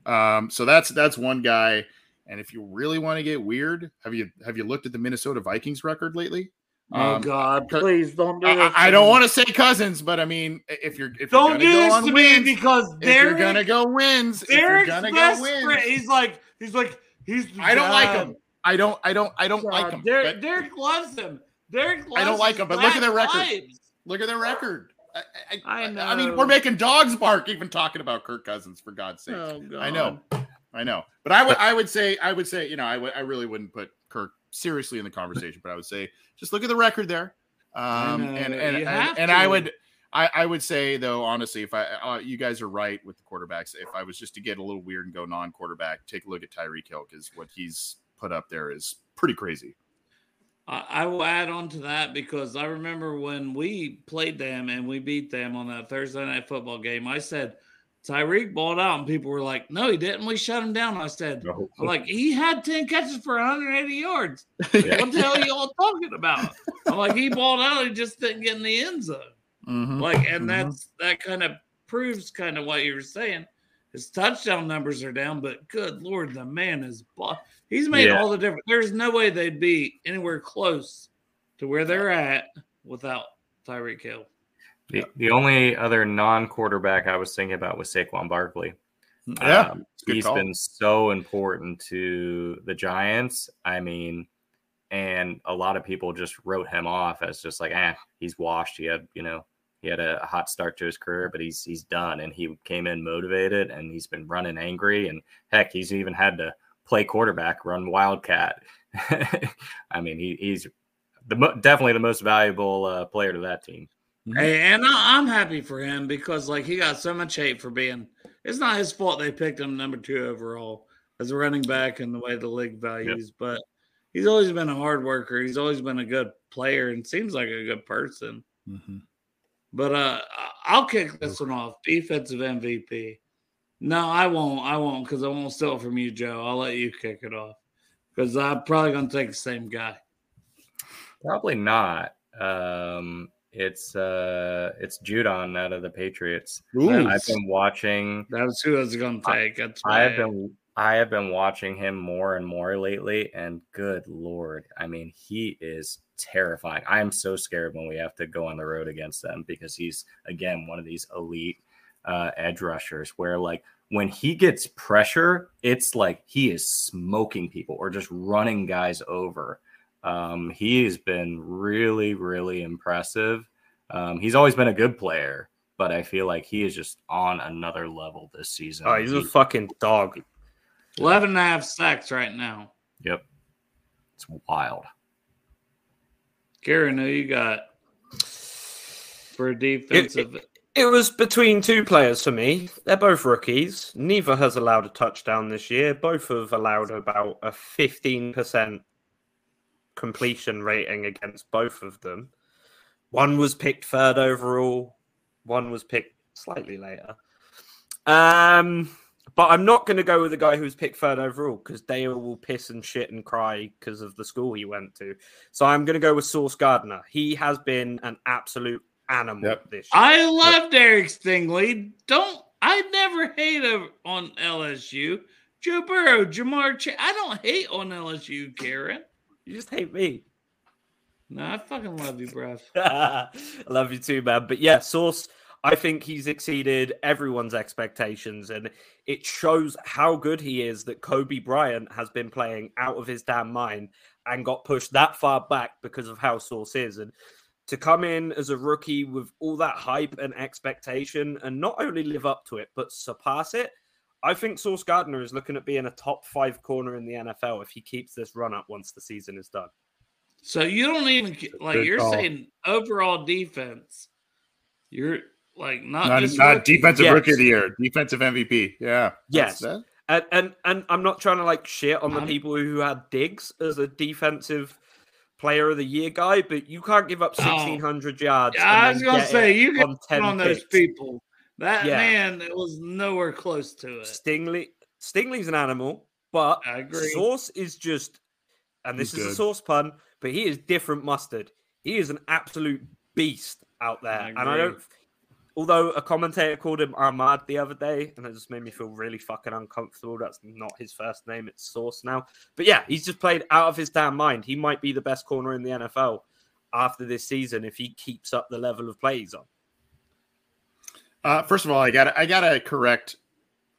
Um, so that's that's one guy. And if you really want to get weird, have you have you looked at the Minnesota Vikings record lately? Oh Um, God, please don't do I, this. I don't want to say cousins, but I mean, if you're if Don't you're do gonna this to wins, me because if you're gonna go wins, Derek's gonna go wins. He's like, he's like, he's. I don't like him. I don't. I don't. I don't like him. Derek, but Derek loves him. Derek loves I don't like him, but look at their record. vibes. look at their record. I, I, I I mean, we're making dogs bark even talking about Kirk Cousins for God's sake. Oh, God. I know. I know. But I would. I would say. I would say. You know. I would. I really wouldn't put seriously in the conversation. But I would say, just look at the record there. Um, know, and and and, and I would. I, I would say though, honestly, if I uh, you guys are right with the quarterbacks, if I was just to get a little weird and go non-quarterback, take a look at Tyreek Hill because what he's put up there is pretty crazy. I, I will add on to that because I remember when we played them and we beat them on that Thursday night football game. I said Tyreek balled out, and people were like, "No, he didn't. We shut him down." I said, No. I'm like, he had 10 catches for 180 yards. Yeah. What the hell are y'all talking about? I'm like, he balled out, he just didn't get in the end zone. Mhm. Like, and Mhm. that's that kind of proves kind of what you were saying. His touchdown numbers are down, but good lord, the man is ball. He's made Yeah. all the difference. There's no way they'd be anywhere close to where they're at without Tyreek Hill. The, the only other non-quarterback I was thinking about was Saquon Barkley. Yeah, Um, it's a good he's call. been so important to the Giants. I mean, and a lot of people just wrote him off as just like, eh, he's washed. He had, you know, he had a hot start to his career, but he's he's done. And he came in motivated, and he's been running angry. And heck, he's even had to play quarterback, run wildcat. I mean, he, he's the mo- definitely the most valuable uh, player to that team. Hey, and I, I'm happy for him because like he got so much hate for being. It's not his fault they picked him number two overall as a running back and the way the league values, but he's always been a hard worker. He's always been a good player and seems like a good person. Mhm. But uh, I'll kick this one off. Defensive MVP. No, I won't. I won't because I won't steal it from you, Joe. I'll let you kick it off because I'm probably gonna take the same guy. Probably not. Um, it's uh, it's Judon out of the Patriots. Ooh. I've been watching. That's who I was gonna take. That's I have been I have been watching him more and more lately, and good lord, I mean, he is terrifying. I am so scared when we have to go on the road against them because he's again one of these elite uh, edge rushers where like when he gets pressure, it's like he is smoking people or just running guys over. Um, he has been really, really impressive. Um, he's always been a good player, but I feel like he is just on another level this season. Oh, he's a fucking dog. 11 and a half sacks right now. Yep. It's wild. Kieran, who you got for defensive? It was between two players for me. They're both rookies. Neither has allowed a touchdown this year. Both have allowed about a 15% completion rating against both of them. One was picked third overall, one was picked slightly later. Um, but I'm not going to go with the guy who was picked third overall because Dale will piss and shit and cry because of the school he went to. So I'm going to go with Sauce Gardner. He has been an absolute animal Yep. this year. I love Derek Stingley. Don't I never hate him on LSU. Joe Burrow, Ja'Marr Chase. I don't hate on LSU, Kieran. You just hate me. No, I fucking love you, bruv. I love you too, man. But yeah, Sauce, I think he's exceeded everyone's expectations, and it shows how good he is that Coby Bryant has been playing out of his damn mind and got pushed that far back because of how Sauce is. And to come in as a rookie with all that hype and expectation and not only live up to it, but surpass it, I think Sauce Gardner is looking at being a top five corner in the NFL if he keeps this run up once the season is done. So you don't even like Good you're call. saying overall defense. You're like not, Not, just not defensive Yes. rookie of the year, defensive MVP. Yeah. Yes. That's- And and and I'm not trying to like shit on the people who had Diggs as a defensive player of the year guy, but you can't give up Oh. 1600 yards. and I was gonna say it you on can 10 on those people. That Yeah. man was nowhere close to it. Stingley Stingley's an animal, but I agree. Sauce is just, and this He's is a good. sauce pun, but he is different mustard. He is an absolute beast out there, I and I don't. Although a commentator called him Ahmad the other day, and it just made me feel really fucking uncomfortable. That's not his first name; it's Sauce now. But yeah, he's just played out of his damn mind. He might be the best corner in the NFL after this season if he keeps up the level of play he's on. Uh, first of all, I got I gotta correct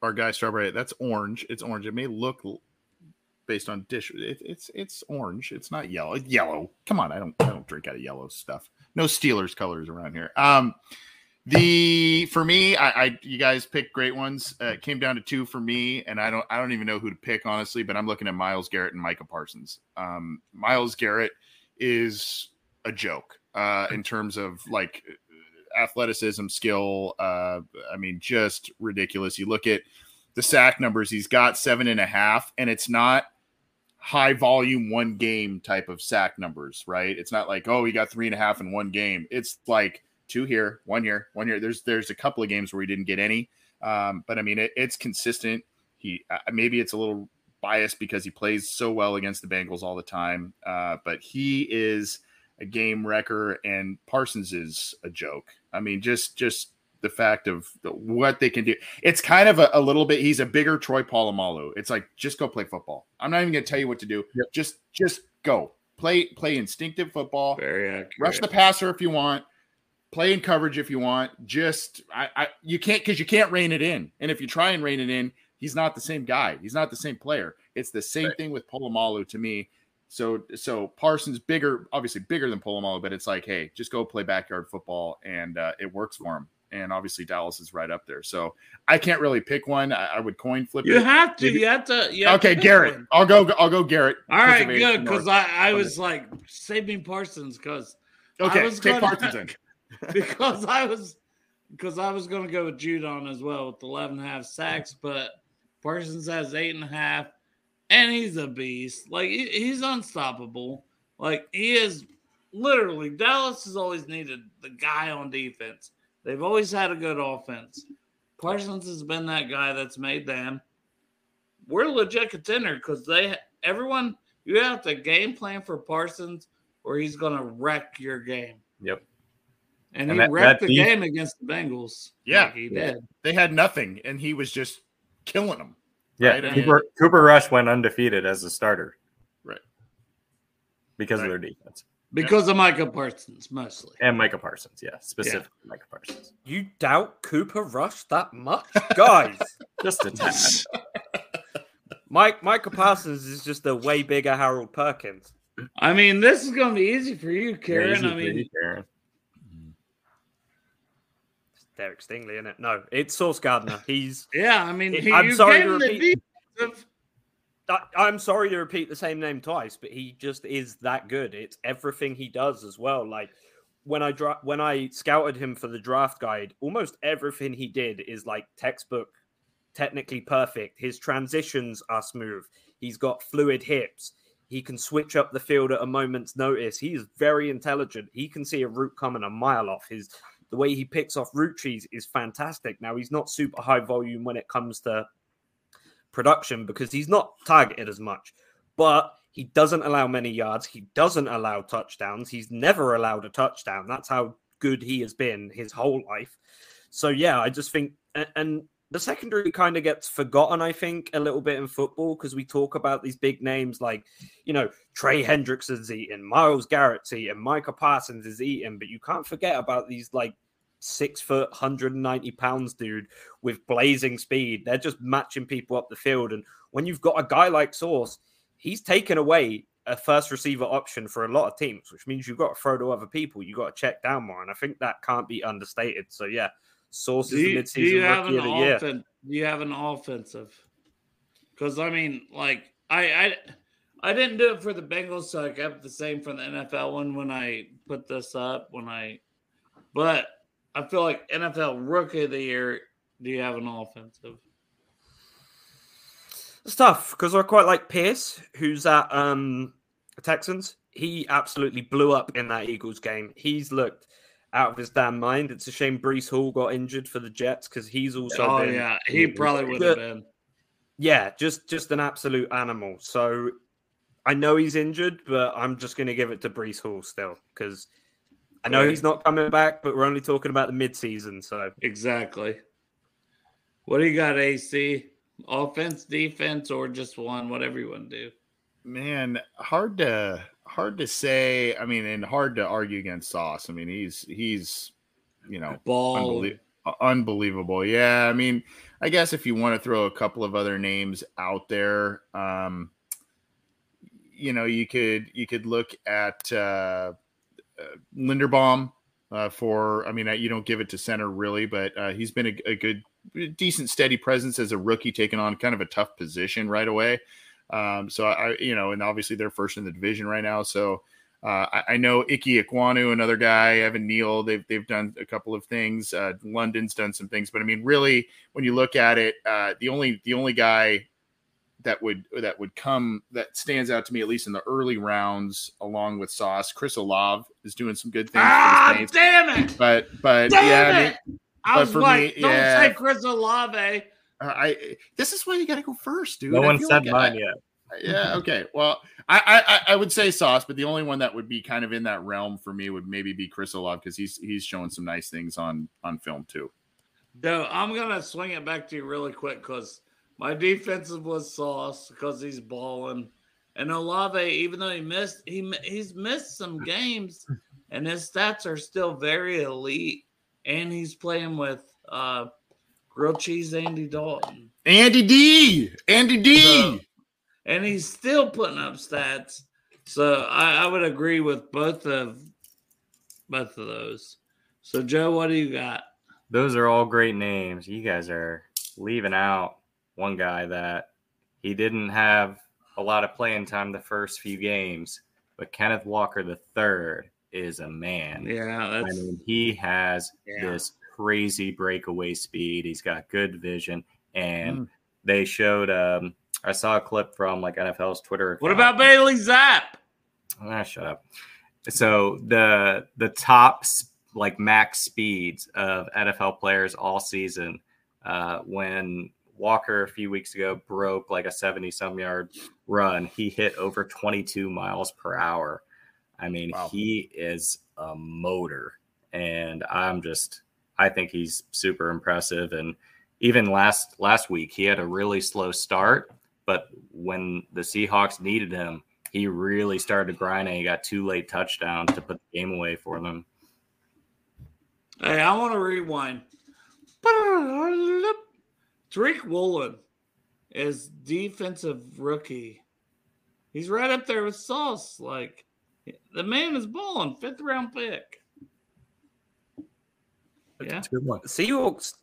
our guy Strawberry. That's orange. It's orange. It may look based on dish. It, it's it's orange. It's not yellow. Yellow. Come on, I don't I don't drink out of yellow stuff. No Steelers colors around here. Um, the for me, I, I you guys picked great ones. Uh, it came down to two for me, and I don't I don't even know who to pick honestly. But I'm looking at Myles Garrett and Micah Parsons. Um, Myles Garrett is a joke uh, in terms of like athleticism, skill. Uh, I mean, just ridiculous. You look at the sack numbers he's got seven and a half, and it's not high volume one game type of sack numbers, right? It's not like oh he got three and a half in one game. It's like two here, one here, one here. There's there's a couple of games where he didn't get any, um, but I mean it, it's consistent. He uh, maybe it's a little biased because he plays so well against the Bengals all the time, uh, but he is a game wrecker, and Parsons is a joke. I mean, just just the fact of the, what they can do. It's kind of a, a little bit. He's a bigger Troy Polamalu. It's like just go play football. I'm not even going to tell you what to do. Just just go play play instinctive football. Very accurate. Rush the passer if you want. Play in coverage if you want. Just I, I you can't because you can't rein it in. And if you try and rein it in, he's not the same guy. He's not the same player. It's the same thing with Polamalu to me. So so Parsons bigger, obviously bigger than Polamalu, but it's like, hey, just go play backyard football, and uh, it works for him. And obviously Dallas is right up there. So I can't really pick one. I, I would coin flip You it. have to. You have to. You have okay, to Garrett. one. I'll go. I'll go. Garrett. All right, good. Because I, I was like saving Parsons because Okay, I was take gonna- Parsons in. because I was because I was going to go with Judon as well with 11 and a half sacks, but Parsons has eight and a half, and he's a beast. Like he's unstoppable. Like he is literally Dallas has always needed the guy on defense. They've always had a good offense. Parsons has been that guy that's made them. We're a legit contender because they everyone you have to game plan for Parsons or he's gonna wreck your game. Yep. And, And he that- wrecked that the def- game against the Bengals. Yeah. Like he did. They had nothing, and he was just killing them. Yeah, Right, I Cooper, Cooper Rush went undefeated as a starter. Right. Because Right. of their defense. Because of Micah Parsons, mostly. And Micah Parsons, yeah, specifically Micah Parsons. You doubt Cooper Rush that much, guys? Just a tad. Mike Michael Parsons is just a way bigger Harold Perkins. I mean, this is gonna be easy for you, Kieran. Easy I for mean, you, Kieran. Derek Stingley, isn't it? No, it's Sauce Gardner. He's. yeah, I mean, he, I'm sorry to repeat- defensive- I- I'm sorry to repeat the same name twice, but he just is that good. It's everything he does as well. Like when I dra- when I scouted him for the draft guide, almost everything he did is like textbook, technically perfect. His transitions are smooth. He's got fluid hips. He can switch up the field at a moment's notice. He is very intelligent. He can see a route coming a mile off. His the way he picks off route trees is fantastic. Now he's not super high volume when it comes to production because he's not targeted as much, but he doesn't allow many yards. He doesn't allow touchdowns. He's never allowed a touchdown. That's how good he has been his whole life. So yeah, I just think and the secondary kind of gets forgotten, I think, a little bit in football because we talk about these big names like, you know, Trey Hendrickson's eating, Myles Garrett's eating, Micah Parsons is eating, but you can't forget about these like six foot, 190 pounds dude with blazing speed. They're just matching people up the field. And when you've got a guy like Sauce, he's taken away a first receiver option for a lot of teams, which means you've got to throw to other people. You've got to check down more. And I think that can't be understated. So, yeah, Sauce is the midseason rookie of the year. Offen- do you have an offensive? Because, I mean, like, I, I I didn't do it for the Bengals, so I kept the same for the NFL one when I put this up. When I, but I feel like NFL Rookie of the Year. Do you have an offensive? It's tough because I quite like Pierce, who's at um Texans. He absolutely blew up in that Eagles game. He's looked out of his damn mind. It's a shame Breece Hall got injured for the Jets because he's also. Oh been, yeah, he probably would have been. Yeah, just just an absolute animal. So I know he's injured, but I'm just going to give it to Breece Hall still because I know he's not coming back, but we're only talking about the midseason. So exactly. What do you got, AC? Offense, defense, or just one? Whatever you want to do. Man, hard to hard to say. I mean, and hard to argue against Sauce. I mean, he's he's you know ball unbelie- unbelievable. Yeah, I mean, I guess if you want to throw a couple of other names out there, um, you know, you could you could look at uh, uh, Linderbaum uh, for. I mean, you don't give it to center really, but uh, he's been a, a, good, decent, steady presence as a rookie, taking on kind of a tough position right away. Um, so I, you know, and obviously they're first in the division right now. So uh, I, I, know Ike Ekwonu, another guy, Evan Neal. They've they've done a couple of things. Uh, London's done some things, but I mean, really, when you look at it, uh, the only the only guy that would that would come that stands out to me at least in the early rounds along with Sauce. Chris Olave is doing some good things. Ah, damn it! But but damn yeah, it. I, mean, I was like, me, don't yeah. say Chris Olave. Uh, I this is why you got to go first, dude. No one said like mine I, yet. Yeah. Okay. Well, I, I I would say Sauce, but the only one that would be kind of in that realm for me would maybe be Chris Olave because he's he's showing some nice things on on film too. No, I'm gonna swing it back to you really quick because my defensive was Sauce because he's balling, and Olave, even though he missed, he he's missed some games, and his stats are still very elite, and he's playing with uh, grilled cheese Andy Dalton, Andy D, Andy D, so, and he's still putting up stats. So I, I would agree with both of both of those. So Joe, what do you got? Those are all great names. You guys are leaving out one guy that he didn't have a lot of playing time the first few games, but Kenneth Walker the third is a man. Yeah, I mean he has yeah. this crazy breakaway speed. He's got good vision, and mm. they showed. Um, I saw a clip from like NFL's Twitter. Account. What about Bailey Zappe? Ah, shut up. So the the top like max speeds of NFL players all season uh, when Walker a few weeks ago broke like a 70 some yard run. He hit over 22 miles per hour. I mean, wow. he is a motor. And I'm just, I think he's super impressive. And even last last week, he had a really slow start, but when the Seahawks needed him, he really started grinding. He got two late touchdowns to put the game away for them. Hey, I want to rewind. Tariq Woolen is defensive rookie. He's right up there with Sauce. Like the man is balling, fifth round pick. Yeah, Seahawks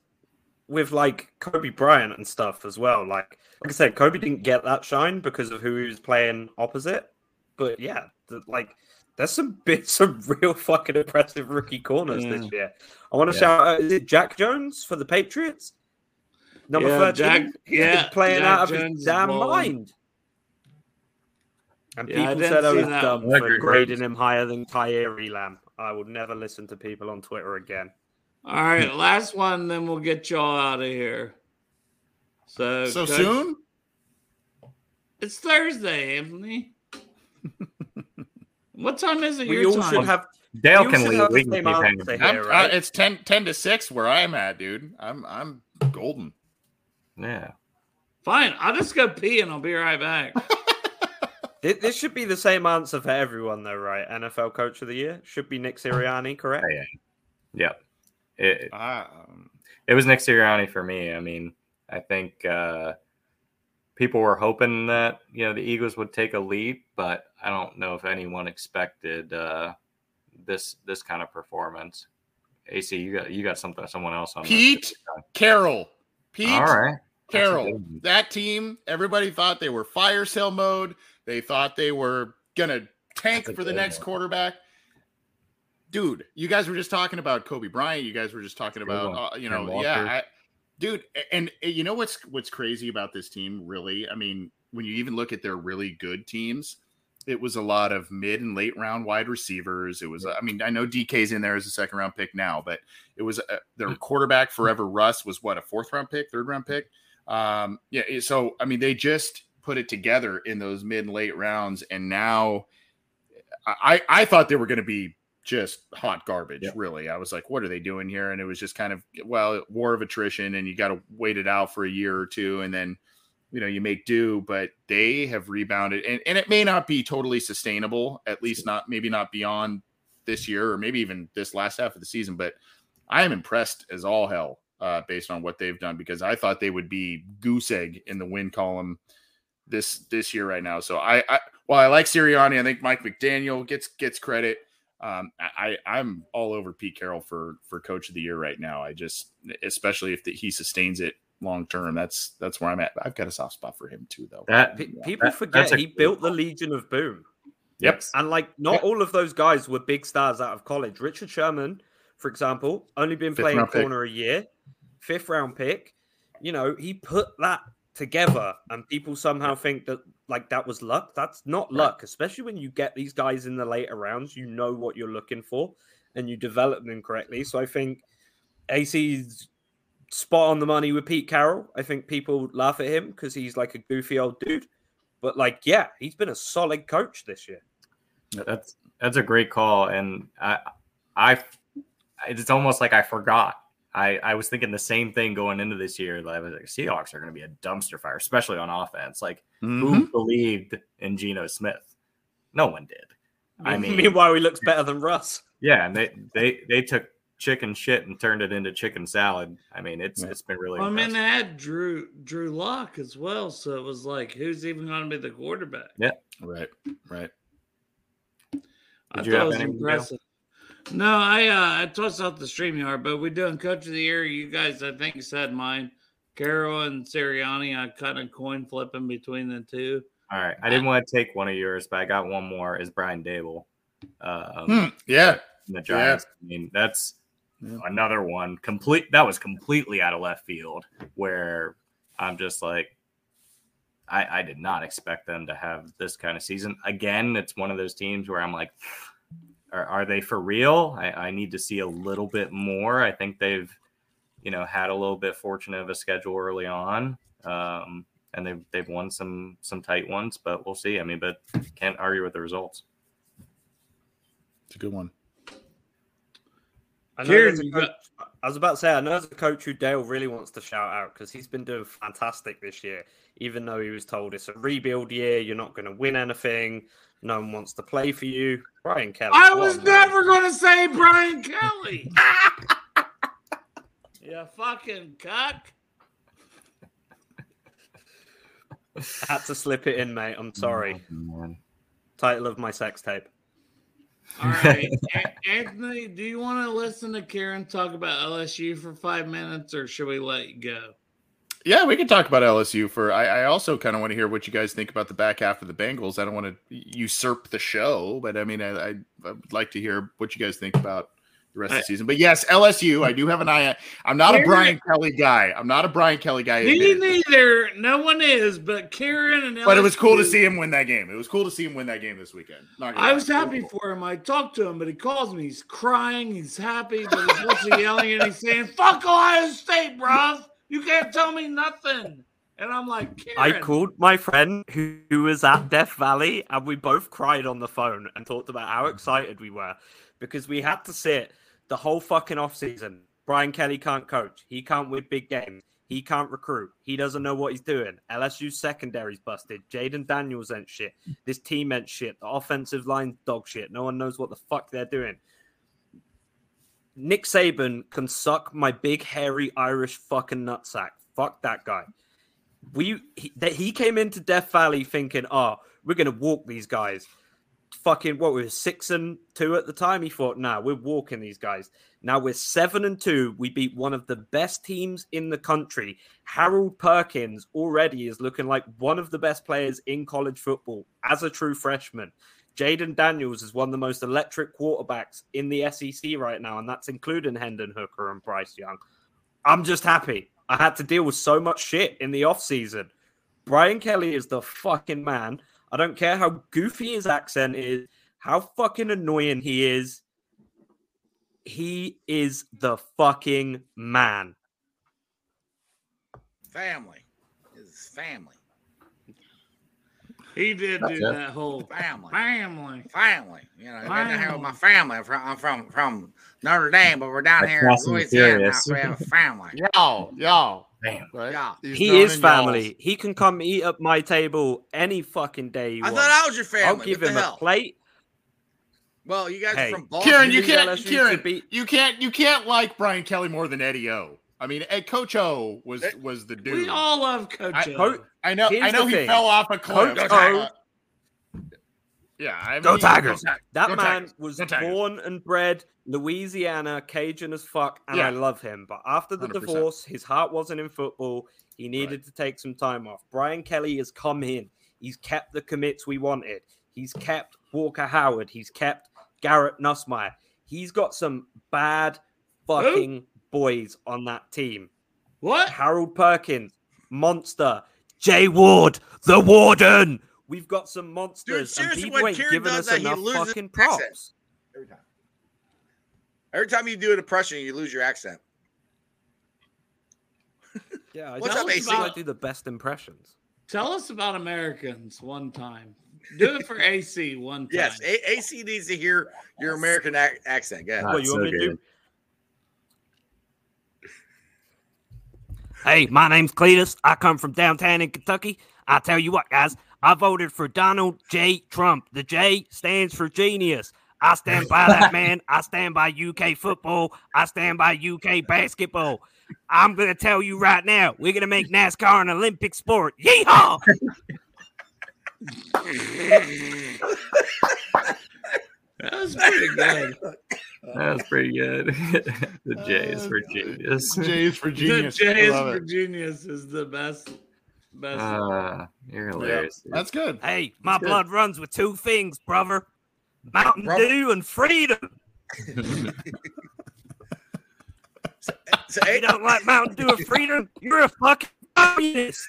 with like Coby Bryant and stuff as well. Like, like I said, Coby didn't get that shine because of who he was playing opposite. But yeah, the, like there's some bit some real fucking impressive rookie corners yeah. this year. I want to yeah. shout out, is it Jack Jones for the Patriots? Number yeah, 13. Jack, yeah, playing Jack out of Jones his damn mind. And yeah, people said I was dumb for grading him higher than Kaiir Elam. I will never listen to people on Twitter again. All right, last one, then we'll get y'all out of here. So, so Coach, soon? It's Thursday, Anthony. what time is it? We your time? should have. Dale can leave. We can keep here, right? uh, it's 10, 10 to six where I'm at, dude. I'm I'm golden. Yeah. Fine. I'll just go pee and I'll be right back. this should be the same answer for everyone, though, right? NFL Coach of the Year should be Nick Sirianni, correct? Yeah. Yep. It, Um, it was Nick Sirianni for me. I mean, I think uh, people were hoping that you know the Eagles would take a leap, but I don't know if anyone expected uh, this this kind of performance. AC, you got you got something someone else on. Pete Carroll. Pete All right, Carroll. That team, everybody thought they were fire sale mode. They thought they were gonna tank for the next one. quarterback. Dude, you guys were just talking about Coby Bryant. You guys were just talking about, uh, you know, yeah, I, dude. And, and you know what's what's crazy about this team? Really, I mean, when you even look at their really good teams, it was a lot of mid and late round wide receivers. It was, I mean, I know DK's in there as a second round pick now, but it was uh, their quarterback forever. Russ was what a fourth round pick, third round pick. Um, yeah. So I mean, they just put it together in those mid and late rounds, and now I I thought they were going to be just hot garbage. Yeah. Really, I was like, what are they doing here? And it was just kind of well, war of attrition, and you got to wait it out for a year or two, and then you know you make do. But they have rebounded, and and it may not be totally sustainable, at least not maybe not beyond this year or maybe even this last half of the season. But I am impressed as all hell uh, based on what they've done because I thought they would be goose egg in the win column this this year right now. So I, I while I like Sirianni, I think Mike McDaniel gets gets credit. Um, I I'm all over Pete Carroll for for coach of the year right now. I just especially if the, he sustains it long term. That's that's where I'm at. I've got a soft spot for him too, though. That Yeah. people That- forget he good built the. Legion of Boom. Yep. And like, not all of those guys were big stars out of college. Richard Sherman, for example, only been Fifth playing round pick. corner a year, fifth round pick. You know, he put that together, and people somehow think that like that was luck. That's not luck, especially when you get these guys in the later rounds. You know what you're looking for, and you develop them correctly. So I think AC's spot on the money with Pete Carroll. I think people laugh at him because he's like a goofy old dude. But like, yeah, he's been a solid coach this year. That's that's a great call, and I, I, it's almost like I forgot. I, I was thinking the same thing going into this year. That I was like, Seahawks are going to be a dumpster fire, especially on offense. Like, Mhm. who believed in Geno Smith? No one did. I mean, meanwhile, he looks better than Russ. yeah, and they they they took chicken shit and turned it into chicken salad. I mean, it's Yeah. it's been really. I mean, they had Drew Drew Lock as well, so it was like, who's even going to be the quarterback? Yeah, right, right. I Did you thought have it was impressive. No, I uh, I tossed out the stream yard, but we're doing coach of the year. You guys, I think, said mine. Carroll and Sirianni. I kind of coin flipping between the two. All right, I didn't want to take one of yours, but I got one more. Is Brian Daboll? Um, Hmm, Yeah, the Giants. I mean, that's Yeah. another one. Complete. That was completely out of left field. Where I'm just like, I, I did not expect them to have this kind of season. Again, it's one of those teams where I'm like, are, are they for real? I, I need to see a little bit more. I think they've, you know, had a little bit fortunate of a schedule early on. Um, and they've they've won some some tight ones, but we'll see. I mean, but can't argue with the results. it's a good one. I, know Kieran, there's a coach, I was about to say, I know there's a coach who Dale really wants to shout out because he's been doing fantastic this year, even though he was told it's a rebuild year, you're not going to win anything, no one wants to play for you. Brian Kelly. I what was a man. never going to say Brian Kelly. you fucking cuck. had to slip it in, mate. I'm sorry. Oh. Title of my sex tape. All right, A- Anthony, do you want to listen to Kieran talk about LSU for five minutes, or should we let you go? Yeah, we can talk about LSU for. I, I also kind of want to hear what you guys think about the back half of the Bengals. I don't want to usurp the show, but I mean, I, I, I would like to hear what you guys think about the rest of the season. But yes, LSU, I do have an eye. I'm not a Brian Kelly guy. I'm not a Brian Kelly guy. Me neither. No one is, but Kieran and But it was cool to see him win that game. It was cool to see him win that game this weekend. Not I was happy cool. for him. I talked to him, but he calls me. He's crying. He's happy, but he's also yelling and he's saying, "Fuck Ohio State, bruv! You can't tell me nothing." And I'm like, I called my friend who, who was at Death Valley, and we both cried on the phone and talked about how excited we were because we had to sit the whole fucking off season. Brian Kelly can't coach. He can't win big games. He can't recruit. He doesn't know what he's doing. LSU's secondary's busted. Jayden Daniels ain't shit. This team ain't shit. The offensive line's dog shit. No one knows what the fuck they're doing. Nick Saban can suck my big hairy Irish fucking nutsack. Fuck that guy. We he, that he came into Death Valley thinking, oh, we're gonna walk these guys. Fucking what we were six and two at the time. He thought, nah, we're walking these guys. Now we're seven and two. We beat one of the best teams in the country. Harold Perkins already is looking like one of the best players in college football as a true freshman. Jayden Daniels is one of the most electric quarterbacks in the SEC right now, and that's including Hendon Hooker and Bryce Young. I'm just happy. I had to deal with so much shit in the offseason. Brian Kelly is the fucking man. I don't care how goofy his accent is, how fucking annoying he is. He is the fucking man. Family. His family. He did That's do it. that whole Family. family. Family. You know, I'm down here my family. I'm from, I'm from from Notre Dame, but we're down Like here in Louisiana. now, so we have a family. Y'all, y'all. Damn. Right? Yeah. He's He is in y'alls. family. He can come eat up my table any fucking day. He I wants. thought I was your family. I'll give him the a plate. Well, you guys Hey, are from Boston. Kieran, you need can't, Kieran, beat- you can't, you can't like Brian Kelly more than Eddie O. I mean, Ed Coach O was was the dude. We all love Coach. I, O. Co- I know, Here's I know he thing. fell off a cliff. Coach Uh, yeah, I mean, Go Tigers. Go That Go man Tigers. was born and bred Louisiana, Cajun as fuck, and Yeah. I love him. But after the 100%. divorce, his heart wasn't in football. He needed to take some time off. Brian Kelly has come in. He's kept the commits we wanted. He's kept Walker Howard. He's kept Garrett Nussmeier. He's got some bad fucking boys on that team. What? Harold Perkins, monster. Jay Ward, the warden. We've got some monsters, and seriously, people when ain't Kieran giving does us that, he enough loses fucking his props. accent. Every time. Every time you do an impression, you lose your accent. Yeah, I What's just up, think AC? I do the best impressions. Tell us about Americans one time. Do it for AC one time. Yes, A- AC needs to hear your American ac- accent. Go ahead. Ah, What, you so want me to do? Hey, my name's Cletus. I come from downtown in Kentucky. I tell you what, guys, I voted for Donald J. Trump. The J stands for genius. I stand by that man. I stand by UK football. I stand by UK basketball. I'm going to tell you right now, we're going to make NASCAR an Olympic sport. Yeehaw! That was pretty good. That was pretty good. the J is for genius. J is for genius. the J is for it. genius is the best. Best. Ah, you're hilarious. dude. that's good. Hey, my That's good. blood runs with two things, brother Mountain Brother. Dew and freedom. So, You don't like Mountain Dew and freedom? You're a fucking communist.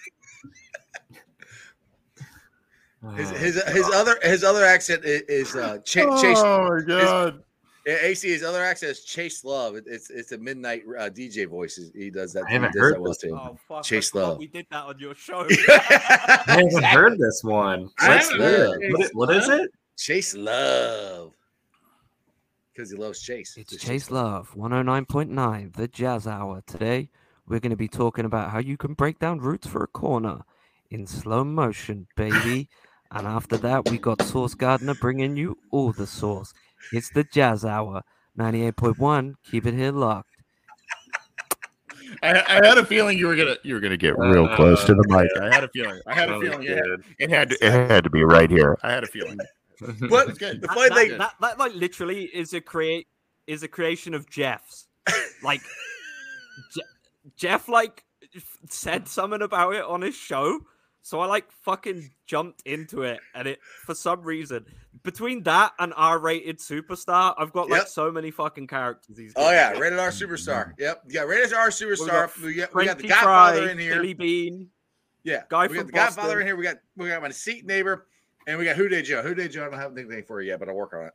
his, Ah, his his other his other accent is, is uh, Ch- Chase. Oh my god! AC his other accent is Chase Love. It, it's it's a midnight uh, DJ voice. He does that. I haven't he does heard that well this too. Oh fuck! Chase I Love. We did that on your show. I haven't heard this one. I Let's haven't do heard it. What, what is it? Chase Love. Because he loves Chase. It's Just Chase Love, 109.9, the Jazz Hour. Today, we're going to be talking about how you can break down routes for a corner in slow motion, baby. and after that, we got Sauce Gardner bringing you all the sauce. It's the Jazz Hour, 98.1. Keep it here locked. I, I had a feeling you were gonna you were gonna get real uh, close to the mic. I had a feeling. I had a feeling it had, it had to it had to be right here. I had a feeling. But It's good. the that, funny that, that, that, like literally is a create is a creation of Jeff's. Like Je- Jeff like said something about it on his show, so I like fucking jumped into it, and it for some reason between that and R-rated superstar, I've got like Yep. so many fucking characters. These oh yeah, rated R superstar. Yep, yeah, rated R superstar. We got, we got the Frenchie Godfather Fry, in here. Billy Bean. Yeah, Guy we got from the Godfather in here. We got we got my seat neighbor, and we got Who Dey Joe. Who Dey Joe. I don't have anything for you yet, but I'll work on it.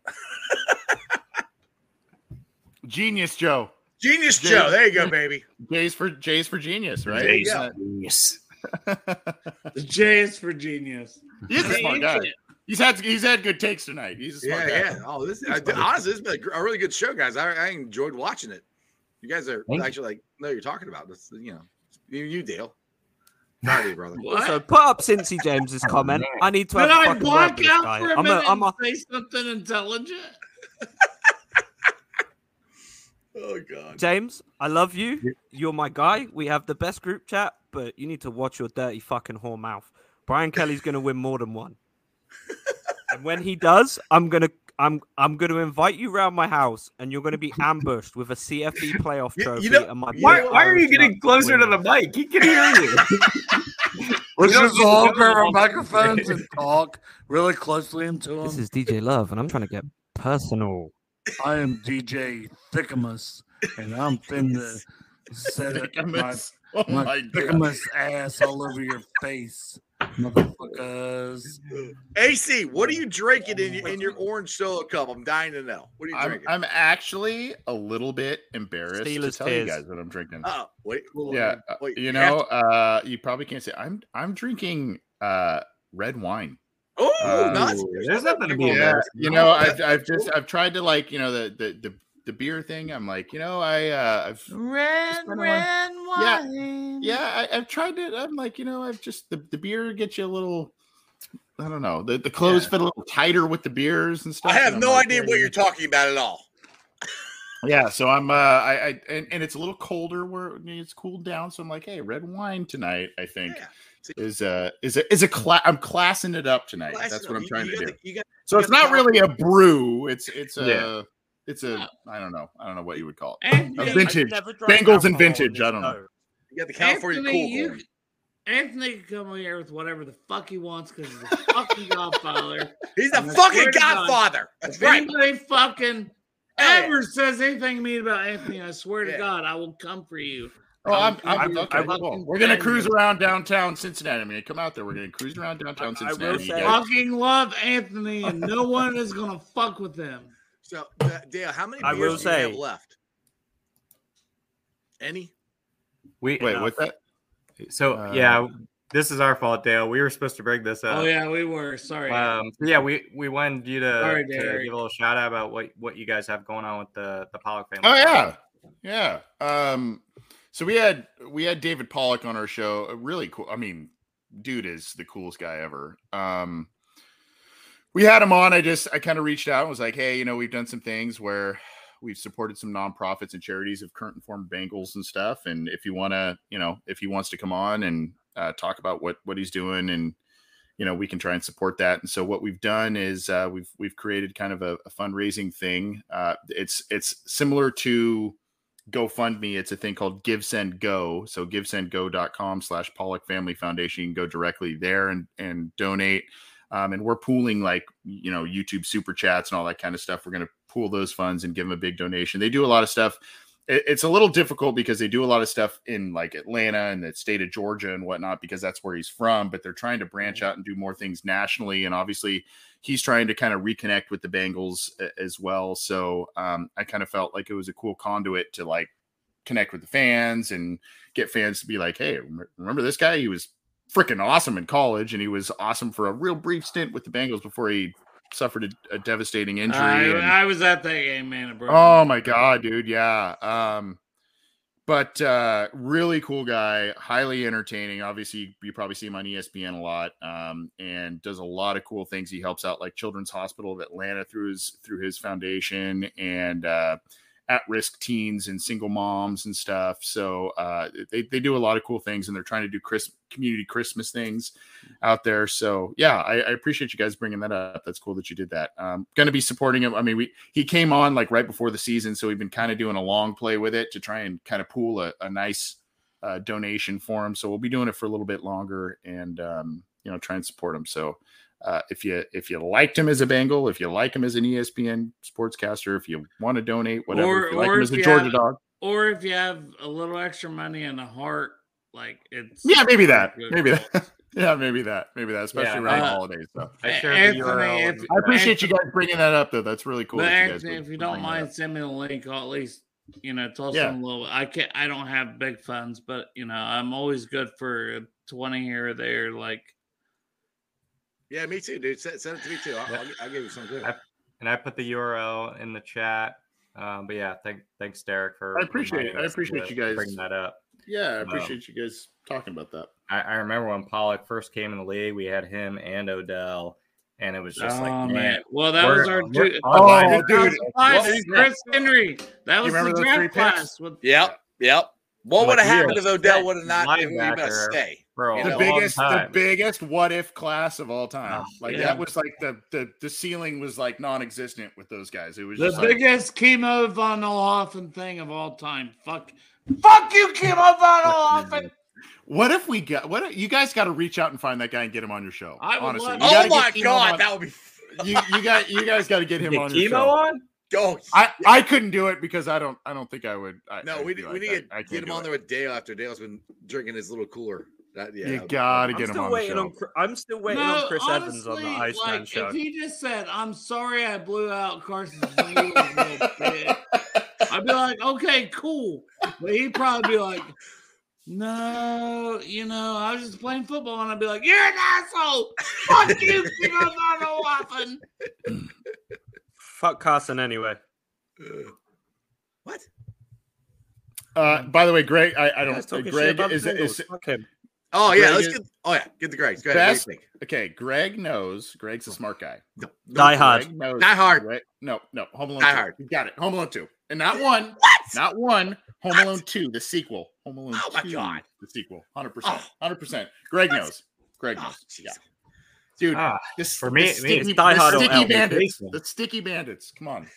Genius Joe. Genius Jay- Joe. There you go, baby. Jay's for Jay's for genius, right? There you go. Genius. The J is for genius. He's a smart guy. He's had he's had good takes tonight. He's a smart Yeah, guy. yeah. Oh, this I, honestly, this has been a, really good show, guys. I, I enjoyed watching it. You guys are Thank you. actually like know you're talking about. This, you know, you, you Dale. Proud of you, brother. What? Also, put up Cincy James's comment. I need to have Did a I fucking block out guy. for a I'm minute a, I'm a, and say something intelligent? Oh God. James, I love you. You're my guy. We have the best group chat, but you need to watch your dirty fucking whore mouth. Brian Kelly's gonna win more than one. and when he does, I'm gonna I'm I'm gonna invite you around my house and you're gonna be ambushed with a CFB playoff trophy you know- and my Why, why are you getting closer to the mic? He can hear you. Let's just all do grab our microphones and talk really closely into them. This is DJ Love, and I'm trying to get personal. I am DJ Thickamus, and I'm finna set it, my, Thickamus. Oh my my god. Ass all over your face, motherfuckers. AC, what are you drinking in your, in your orange solo cup? I'm dying to know. What are you I'm, drinking? I'm actually a little bit embarrassed Steelers to tell you guys what I'm drinking. oh, wait. yeah, uh, wait, you you know, uh, you probably can't say I'm I'm drinking uh red wine. Oh, Uh, nice. There's nothing to be Yeah, embarrassed. you know, I've I've just I've tried to like you know the the the, the beer thing. I'm like, you know, I uh, I've Red, Just kinda red Yeah, wine. yeah, I, I've tried it. I'm like, you know, I've just the, the beer gets you a little. I don't know. The, the clothes Yeah. fit a little tighter with the beers and stuff. I have no like, idea what you're talking about at all. Yeah, so I'm uh I, I and, and it's a little colder where it's cooled down. So I'm like, hey, red wine tonight, I think Yeah. Is uh is a is a class I'm classing it up tonight. class- That's what I'm trying you to do. the- got, So it's not really a brew. It's it's a Yeah. It's a I don't know. I don't know what you would call it. And A yeah, vintage. Bengals and vintage, I don't know. show. you got the California Anthony, cool. you, Horn. Anthony can come over here with whatever the fuck he wants because he's a fucking godfather. He's a fucking swear God, godfather. That's If right. anybody fucking Oh, yeah. ever says anything mean about Anthony, I swear Yeah. to God, I will come for you. Oh, I'm, I'll I'm, give you okay. cool. We're gonna cruise around downtown Cincinnati. I mean, come out there. We're gonna cruise around downtown I- I will Cincinnati. You say- guys- Fucking love Anthony, and no one is gonna fuck with him. So, uh, Dale, how many I will do you have say- left? Any? we, Wait, what's that? So Uh, yeah, this is our fault, Dale. We were supposed to bring this up. Oh yeah, we were. Sorry. Um, yeah, we we wanted you to, Sorry, to give a little shout out about what what you guys have going on with the the Pollack family. Oh yeah, yeah. Um, so we had we had David Pollack on our show. Really cool. I mean, dude is the coolest guy ever. Um, we had him on. I just I kind of reached out and was like, hey, you know, we've done some things where we've supported some nonprofits and charities of current and former Bengals and stuff. And if you want to, you know, if he wants to come on and uh, talk about what what he's doing and you know we can try and support that and so what we've done is uh, we've we've created kind of a, a fundraising thing uh, it's it's similar to GoFundMe. It's a thing called Give Send Go. So givesendgo.com slash Pollack Family Foundation. You can go directly there and and donate. Um, and we're pooling like you know YouTube super chats and all that kind of stuff. We're going to pool those funds and give them a big donation. They do a lot of stuff. It- it's a little difficult because they do a lot of stuff in like Atlanta and the state of Georgia and whatnot because that's where he's from. But they're trying to branch out and do more things nationally. And obviously, he's trying to kind of reconnect with the Bengals as well. So um, I kind of felt like it was a cool conduit to like connect with the fans and get fans to be like, hey, remember this guy? He was freaking awesome in college and he was awesome for a real brief stint with the Bengals before he suffered a, a devastating injury. I, and- I was at that game, man. Oh my god, dude, yeah. Um but uh really cool guy, highly entertaining. Obviously, you probably see him on ESPN a lot. Um and does a lot of cool things. He helps out like Children's Hospital of Atlanta through his through his foundation and uh at-risk teens and single moms and stuff. So uh they, they do a lot of cool things and they're trying to do Chris community Christmas things out there. So yeah, I, I appreciate you guys bringing that up. That's cool that you did that. Um, going to be supporting him. I mean, we he came on like right before the season, so we've been kind of doing a long play with it to try and kind of pool a, a nice uh, donation for him. So we'll be doing it for a little bit longer and um, you know try and support him. So. Uh, if you if you liked him as a Bengal, if you like him as an ESPN sportscaster, if you want to donate, whatever, Or- if you like him as a Georgia have- dog, Or if you have a little extra money and a heart, like it's yeah, maybe that, maybe that, yeah, maybe that, maybe that, especially Yeah, around the uh, holidays. So I A- shared the Anthony, URL. if- I appreciate chat. you guys bringing that up, though. That's really cool. But that you guys Anthony, would if you don't mind, send me the link. I'll at least you know toss Yeah. them a little. I can't. I don't have big funds, but you know I'm always good for twenty here or there. Like Yeah, me too, dude. Send, send it to me too. I'll, I'll, I'll give you some too. I- and I put the URL in the chat. Um, but yeah, thank, thanks Derek for. I appreciate it. I appreciate you guys- bringing that up. Yeah, I Um, appreciate you guys talking about that. I, I remember when Pollack first came in the league, we had him and Odell, and it was just oh like, man. man, Well, that was our we're two, Oh, dude. 2005 What- and Chris Henry. That was remember the three draft class. With, Yep, yep. What Like, would have happened if Odell would have not been a linebacker stay? For a the long biggest the biggest what if class of all time. Oh, like yeah. that was like the the the ceiling was like non-existent with those guys. It was the just like, biggest Kimo von Oelhoffen thing of all time. Fuck, fuck you, Kimo von Oelhoffen. what if we got what if, you guys got to reach out and find that guy and get him on your show. I would honestly, love- You Oh gotta my get Kimo god, on- that would be. you you got you guys got to get him Get on your Kimo show. on? Oh, I I couldn't do it because I don't I don't think I would. I, no, I'd we be need, like, we need I- to I can't get him on it. there with Dale after Dale's been drinking his little cooler. That, yeah, You that would be got to I'm get him on the show. on. I'm still waiting No, on Chris Evans on honestly, the Iceman like, show. If he just said, "I'm sorry, I blew out Carson's little bit," I'd be like, "Okay, cool," but he'd probably be like. No, you know, I was just playing football, and I'd be like, "You're an asshole! Fuck you, Kimo von Oelhoffen!" Fuck Carson anyway. Uh, what? Uh, by the way, Greg, I, I don't. guys talking shit Greg about is, Bengals. is Fuck him. Oh yeah, Greg let's is- get. Oh yeah, get the Gregs. Go ahead. best. What do you think? Okay, Greg knows. Greg's a smart guy. No, no, Die Hard. Greg knows. Die Hard. Greg- no, no. Home Alone. Die 2. Hard. You got it. Home Alone two, and not one. What? Not one. Home What? Alone two, the sequel. Home Alone Oh my God. the sequel. Hundred percent. Oh. Hundred percent. Greg What? knows. Greg Oh, knows. jeez. Yeah. Dude, Ah, this for me- the me, it's sticky, Die the Hard or sticky bandits. The sticky bandits. Come on.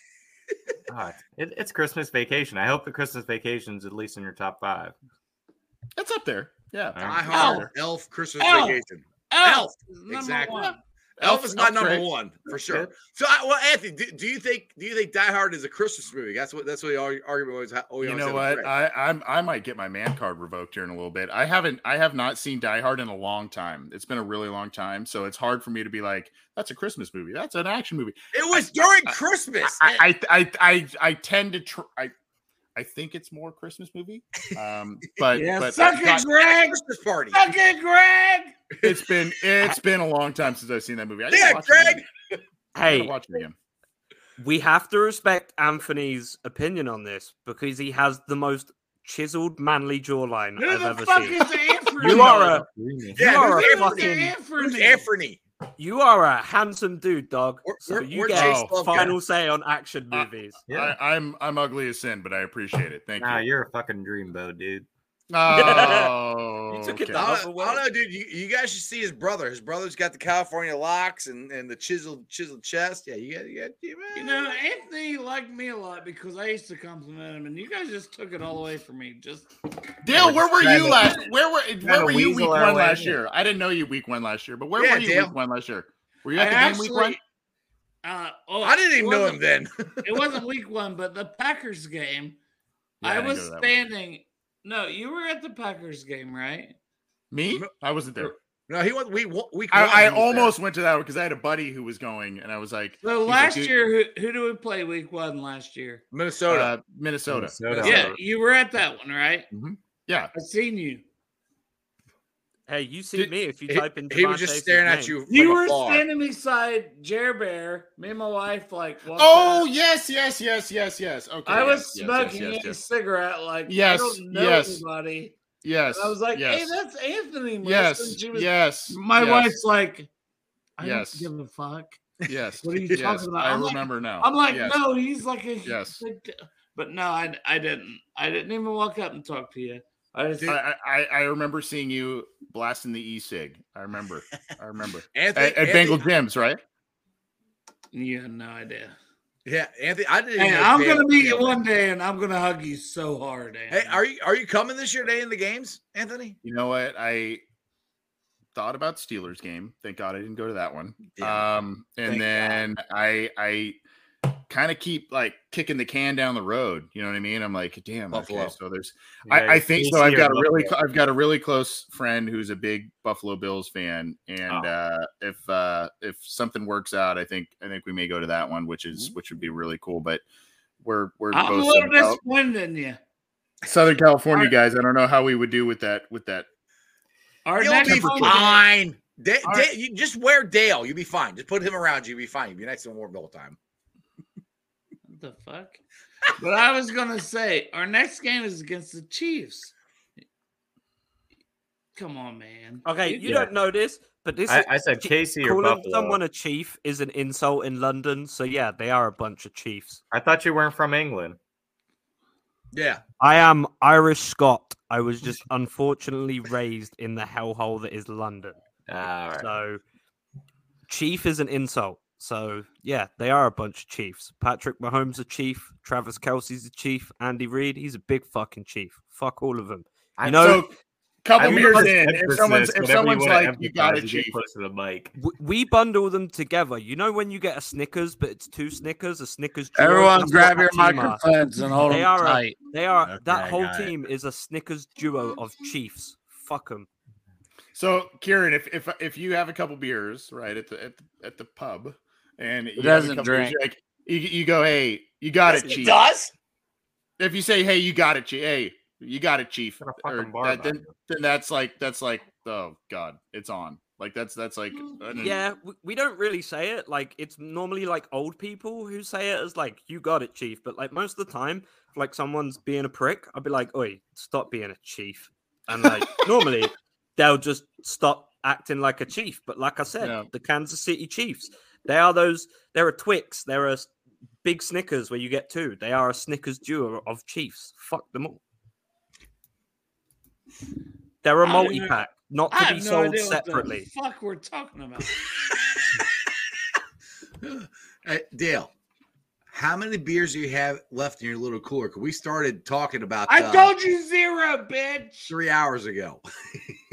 God, it, it's Christmas vacation. I hope the Christmas vacation's at least in your top five. It's up there. Yeah. Die. Hard, Elf, Christmas Elf. Vacation. Elf, Number exactly. one. Elf is my Elf's number great. one for sure. Good. So, I, well, Anthony, do, do you think do you think Die Hard is a Christmas movie? That's what that's what the argument always. always You know what? I I'm, I might get my man card revoked here in a little bit. I haven't I have not seen Die Hard in a long time. It's been a really long time, so it's hard for me to be like, that's a Christmas movie. That's an action movie. it was during I- Christmas. I I I I, I tend to tr- I I think it's more Christmas movie. Um, but Yeah, but suck it, Greg. Christmas party. Suck it, Greg. it's been it's been a long time since I've seen that movie. I gotta Yeah, Greg. again. I gotta Hey, watch it again. we have to respect Anthony's opinion on this because he has the most chiseled, manly jawline Who I've the ever fuck seen. is You are a Yeah, you are a fucking Anthony? Anthony? you are a handsome dude, dog. We're- so you get Chase Love final say on action Uh, movies. Yeah. I, I'm I'm ugly as sin, but I appreciate it. Thank Nah, you. you're a fucking dreamboat, dude. Oh, You took it okay. the I other don't. I don't know, dude. You, you guys should see his brother. His brother's got the California locks and, and the chiseled chiseled chest. Yeah, you got you got you, You know, Anthony liked me a lot because I used to compliment him, and you guys just took it all away from me. Just Dale, where were you last? Where were where were you week one last year? I didn't know you week one last year, but where Yeah, were you Dale. week one last year? Were you I at the game week one? uh, oh, I didn't even know him then. it wasn't week one, but the Packers game. Yeah, I I was go one. standing. No, you were at the Packers game, right? Me? I wasn't there. no, he went We one. Week one I, I he was there. almost went to that one because I had a buddy who was going, and I was like, So last dude- year, who who did we play week one last year? Minnesota. uh, Minnesota. Minnesota. Yeah, you were at that one, right? Yeah, I seen you. Hey, you see Did- me if you he, type in. he was just Chase's staring at you You were afar. standing beside Jer Bear. Me and my wife like. Oh past. yes, yes, yes, yes, yes. Okay. I was yes, yes, smoking yes, a yes, cigarette. Like Yes, I don't know yes. anybody. yes. And I was like, yes, "Hey, that's Anthony." Melissa." yes, And she was, yes. My yes, wife's like, "I Yes. don't give a fuck." Yes. What are you yes, talking about? I I'm like- remember now. I'm like, yes. "No, he's like a Yes. big- But no, I, I didn't. I didn't even walk up and talk to you. I just I, I I remember seeing you blasting the e-cig. I remember. I remember. Anthony, at, at Bengal Gyms, right? you had no idea. Yeah, Anthony. I didn't. Hey, know I'm gonna meet you one day, and I'm gonna hug you so hard. Hey, are you are you coming this year? Day in the games, Anthony? You know what? I thought about Steelers game. Thank God I didn't go to that one. Yeah. Um, and Thank then I I kind of keep like kicking the can down the road. You know what I mean? I'm like, damn. Buffalo. Okay, so there's I, I think so. I've got a really, Buffalo. I've got a really close friend who's a big Buffalo Bills fan, and Oh. uh, if uh, if something works out, I think I think we may go to that one, which is Mm-hmm. which would be really cool. But we're we're I'm a little Southern, disappointed in you. Southern California Alright. guys. I don't know how we would do with that with that. Our You'll next be fine. Da- All Da- you just wear Dale. You'll be fine. Just put him around you. You'll be fine. You'll be next to him warm the whole time. What the fuck? but I was gonna say our next game is against the Chiefs. Come on, man. Okay, you Yeah. don't know this, But this I, is, I said Casey or calling Buffalo. someone a chief is an insult in London. So yeah, they are a bunch of chiefs. I thought you weren't from England. Yeah. I am Irish Scot. I was just unfortunately raised in the hellhole that is London. Ah, all right. So chief is an insult. So yeah, they are a bunch of chiefs. Patrick Mahomes a chief. Travis Kelce's a chief. Andy Reid, he's a big fucking chief. Fuck all of them. I You know, so couple I beers realize in, if someone's if someone's wanna like, you got it, emphasize, you get chief. to the mic. w- we bundle them together. You know when you get a Snickers, but it's two Snickers, a Snickers. duo? Everyone, grab your our microphones and hold They them are a- tight. They are Okay, that whole team is a Snickers duo of chiefs. Fuck them. So, Kieran, if if if you have a couple beers right at the at the, at the pub, and you have a doesn't drink. like you, you go, hey, you got it, It chief. does. If you say, hey, you got it, chief. Hey, you got it, chief. Or that- then, then that's like that's like oh god, it's on. Like that's that's like mm, Yeah, we, we don't really say it. Like it's normally like old people who say it as like "you got it, chief." But like most of the time, if, like someone's being a prick, I'd be like, "Oi, stop being a chief." And like normally, they'll just stop acting like a chief. But like I said, Yeah. the Kansas City Chiefs, they are those. They're a Twix. They're a s- big Snickers where you get two. They are a Snickers duo of Chiefs. Fuck them all. They're a I don't multi pack, not to have be no sold what separately. the fuck we're talking about. Hey, Dale, how many beers do you have left in your little cooler? 'Cause we started talking about I uh, told you zero, bitch. three hours ago.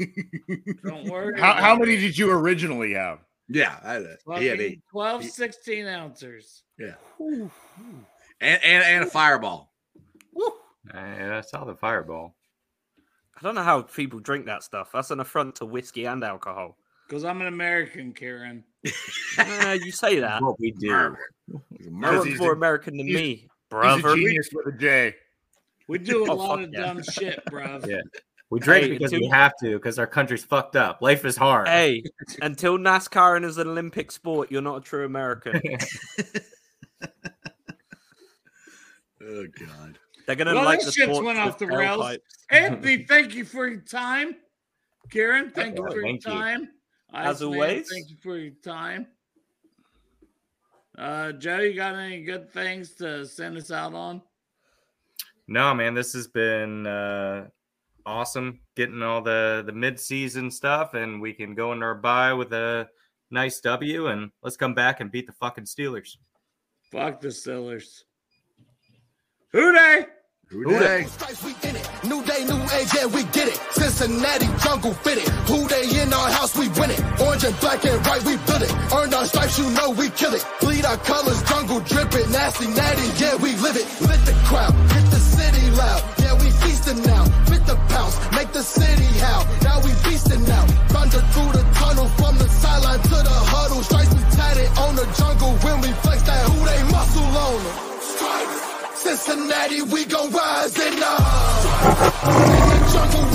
Don't worry. how how many did you originally have? Yeah, I, he had eight. 12, He- 16 ounces. Yeah, and, and and a fireball. I, I saw the fireball. I don't know how people drink that stuff. That's an affront to whiskey and alcohol. Because I'm an American, Kieran. Uh, you say that. What we do. Murder. You're Murder. more a- American than he's- me, He's brother. a genius with a J. We do a Oh, lot of yeah. dumb shit, bruv. Yeah. We drink Hey, because until- we have to, because our country's fucked up. Life is hard. Hey, until NASCAR and is an Olympic sport, you're not a true American. Oh God. They're gonna Well, like this the shit's sports went off the tailpipes. rails. Anthony, thank you for your time. Kieran, thank you for your thank you. time. As Iceman, always. thank you for your time. Uh, Joe, you got any good things to send us out on? No, man, this has been uh, awesome getting all the the mid season stuff, and we can go into our bye with a nice W, and let's come back and beat the fucking Steelers. Fuck the Steelers. Who Dey? Who Dey? Stripes, we in it. New day, new age, yeah, we get it. Cincinnati jungle fitted. Who Dey in our house, we win it. Orange and black and white, we build it. Earned our stripes, you know we kill it. Bleed our colors, jungle dripping. Nasty, natty, yeah, we live it. Lit the crowd, hit the city loud. Yeah, we feasting now. Fit the pounce, make the city howl. Now we feasting now. Thunder through the tunnel from the sideline to the huddle. Stripes, we tatted on the jungle when we flex that who they muscle on them. Cincinnati, we gon' rise in the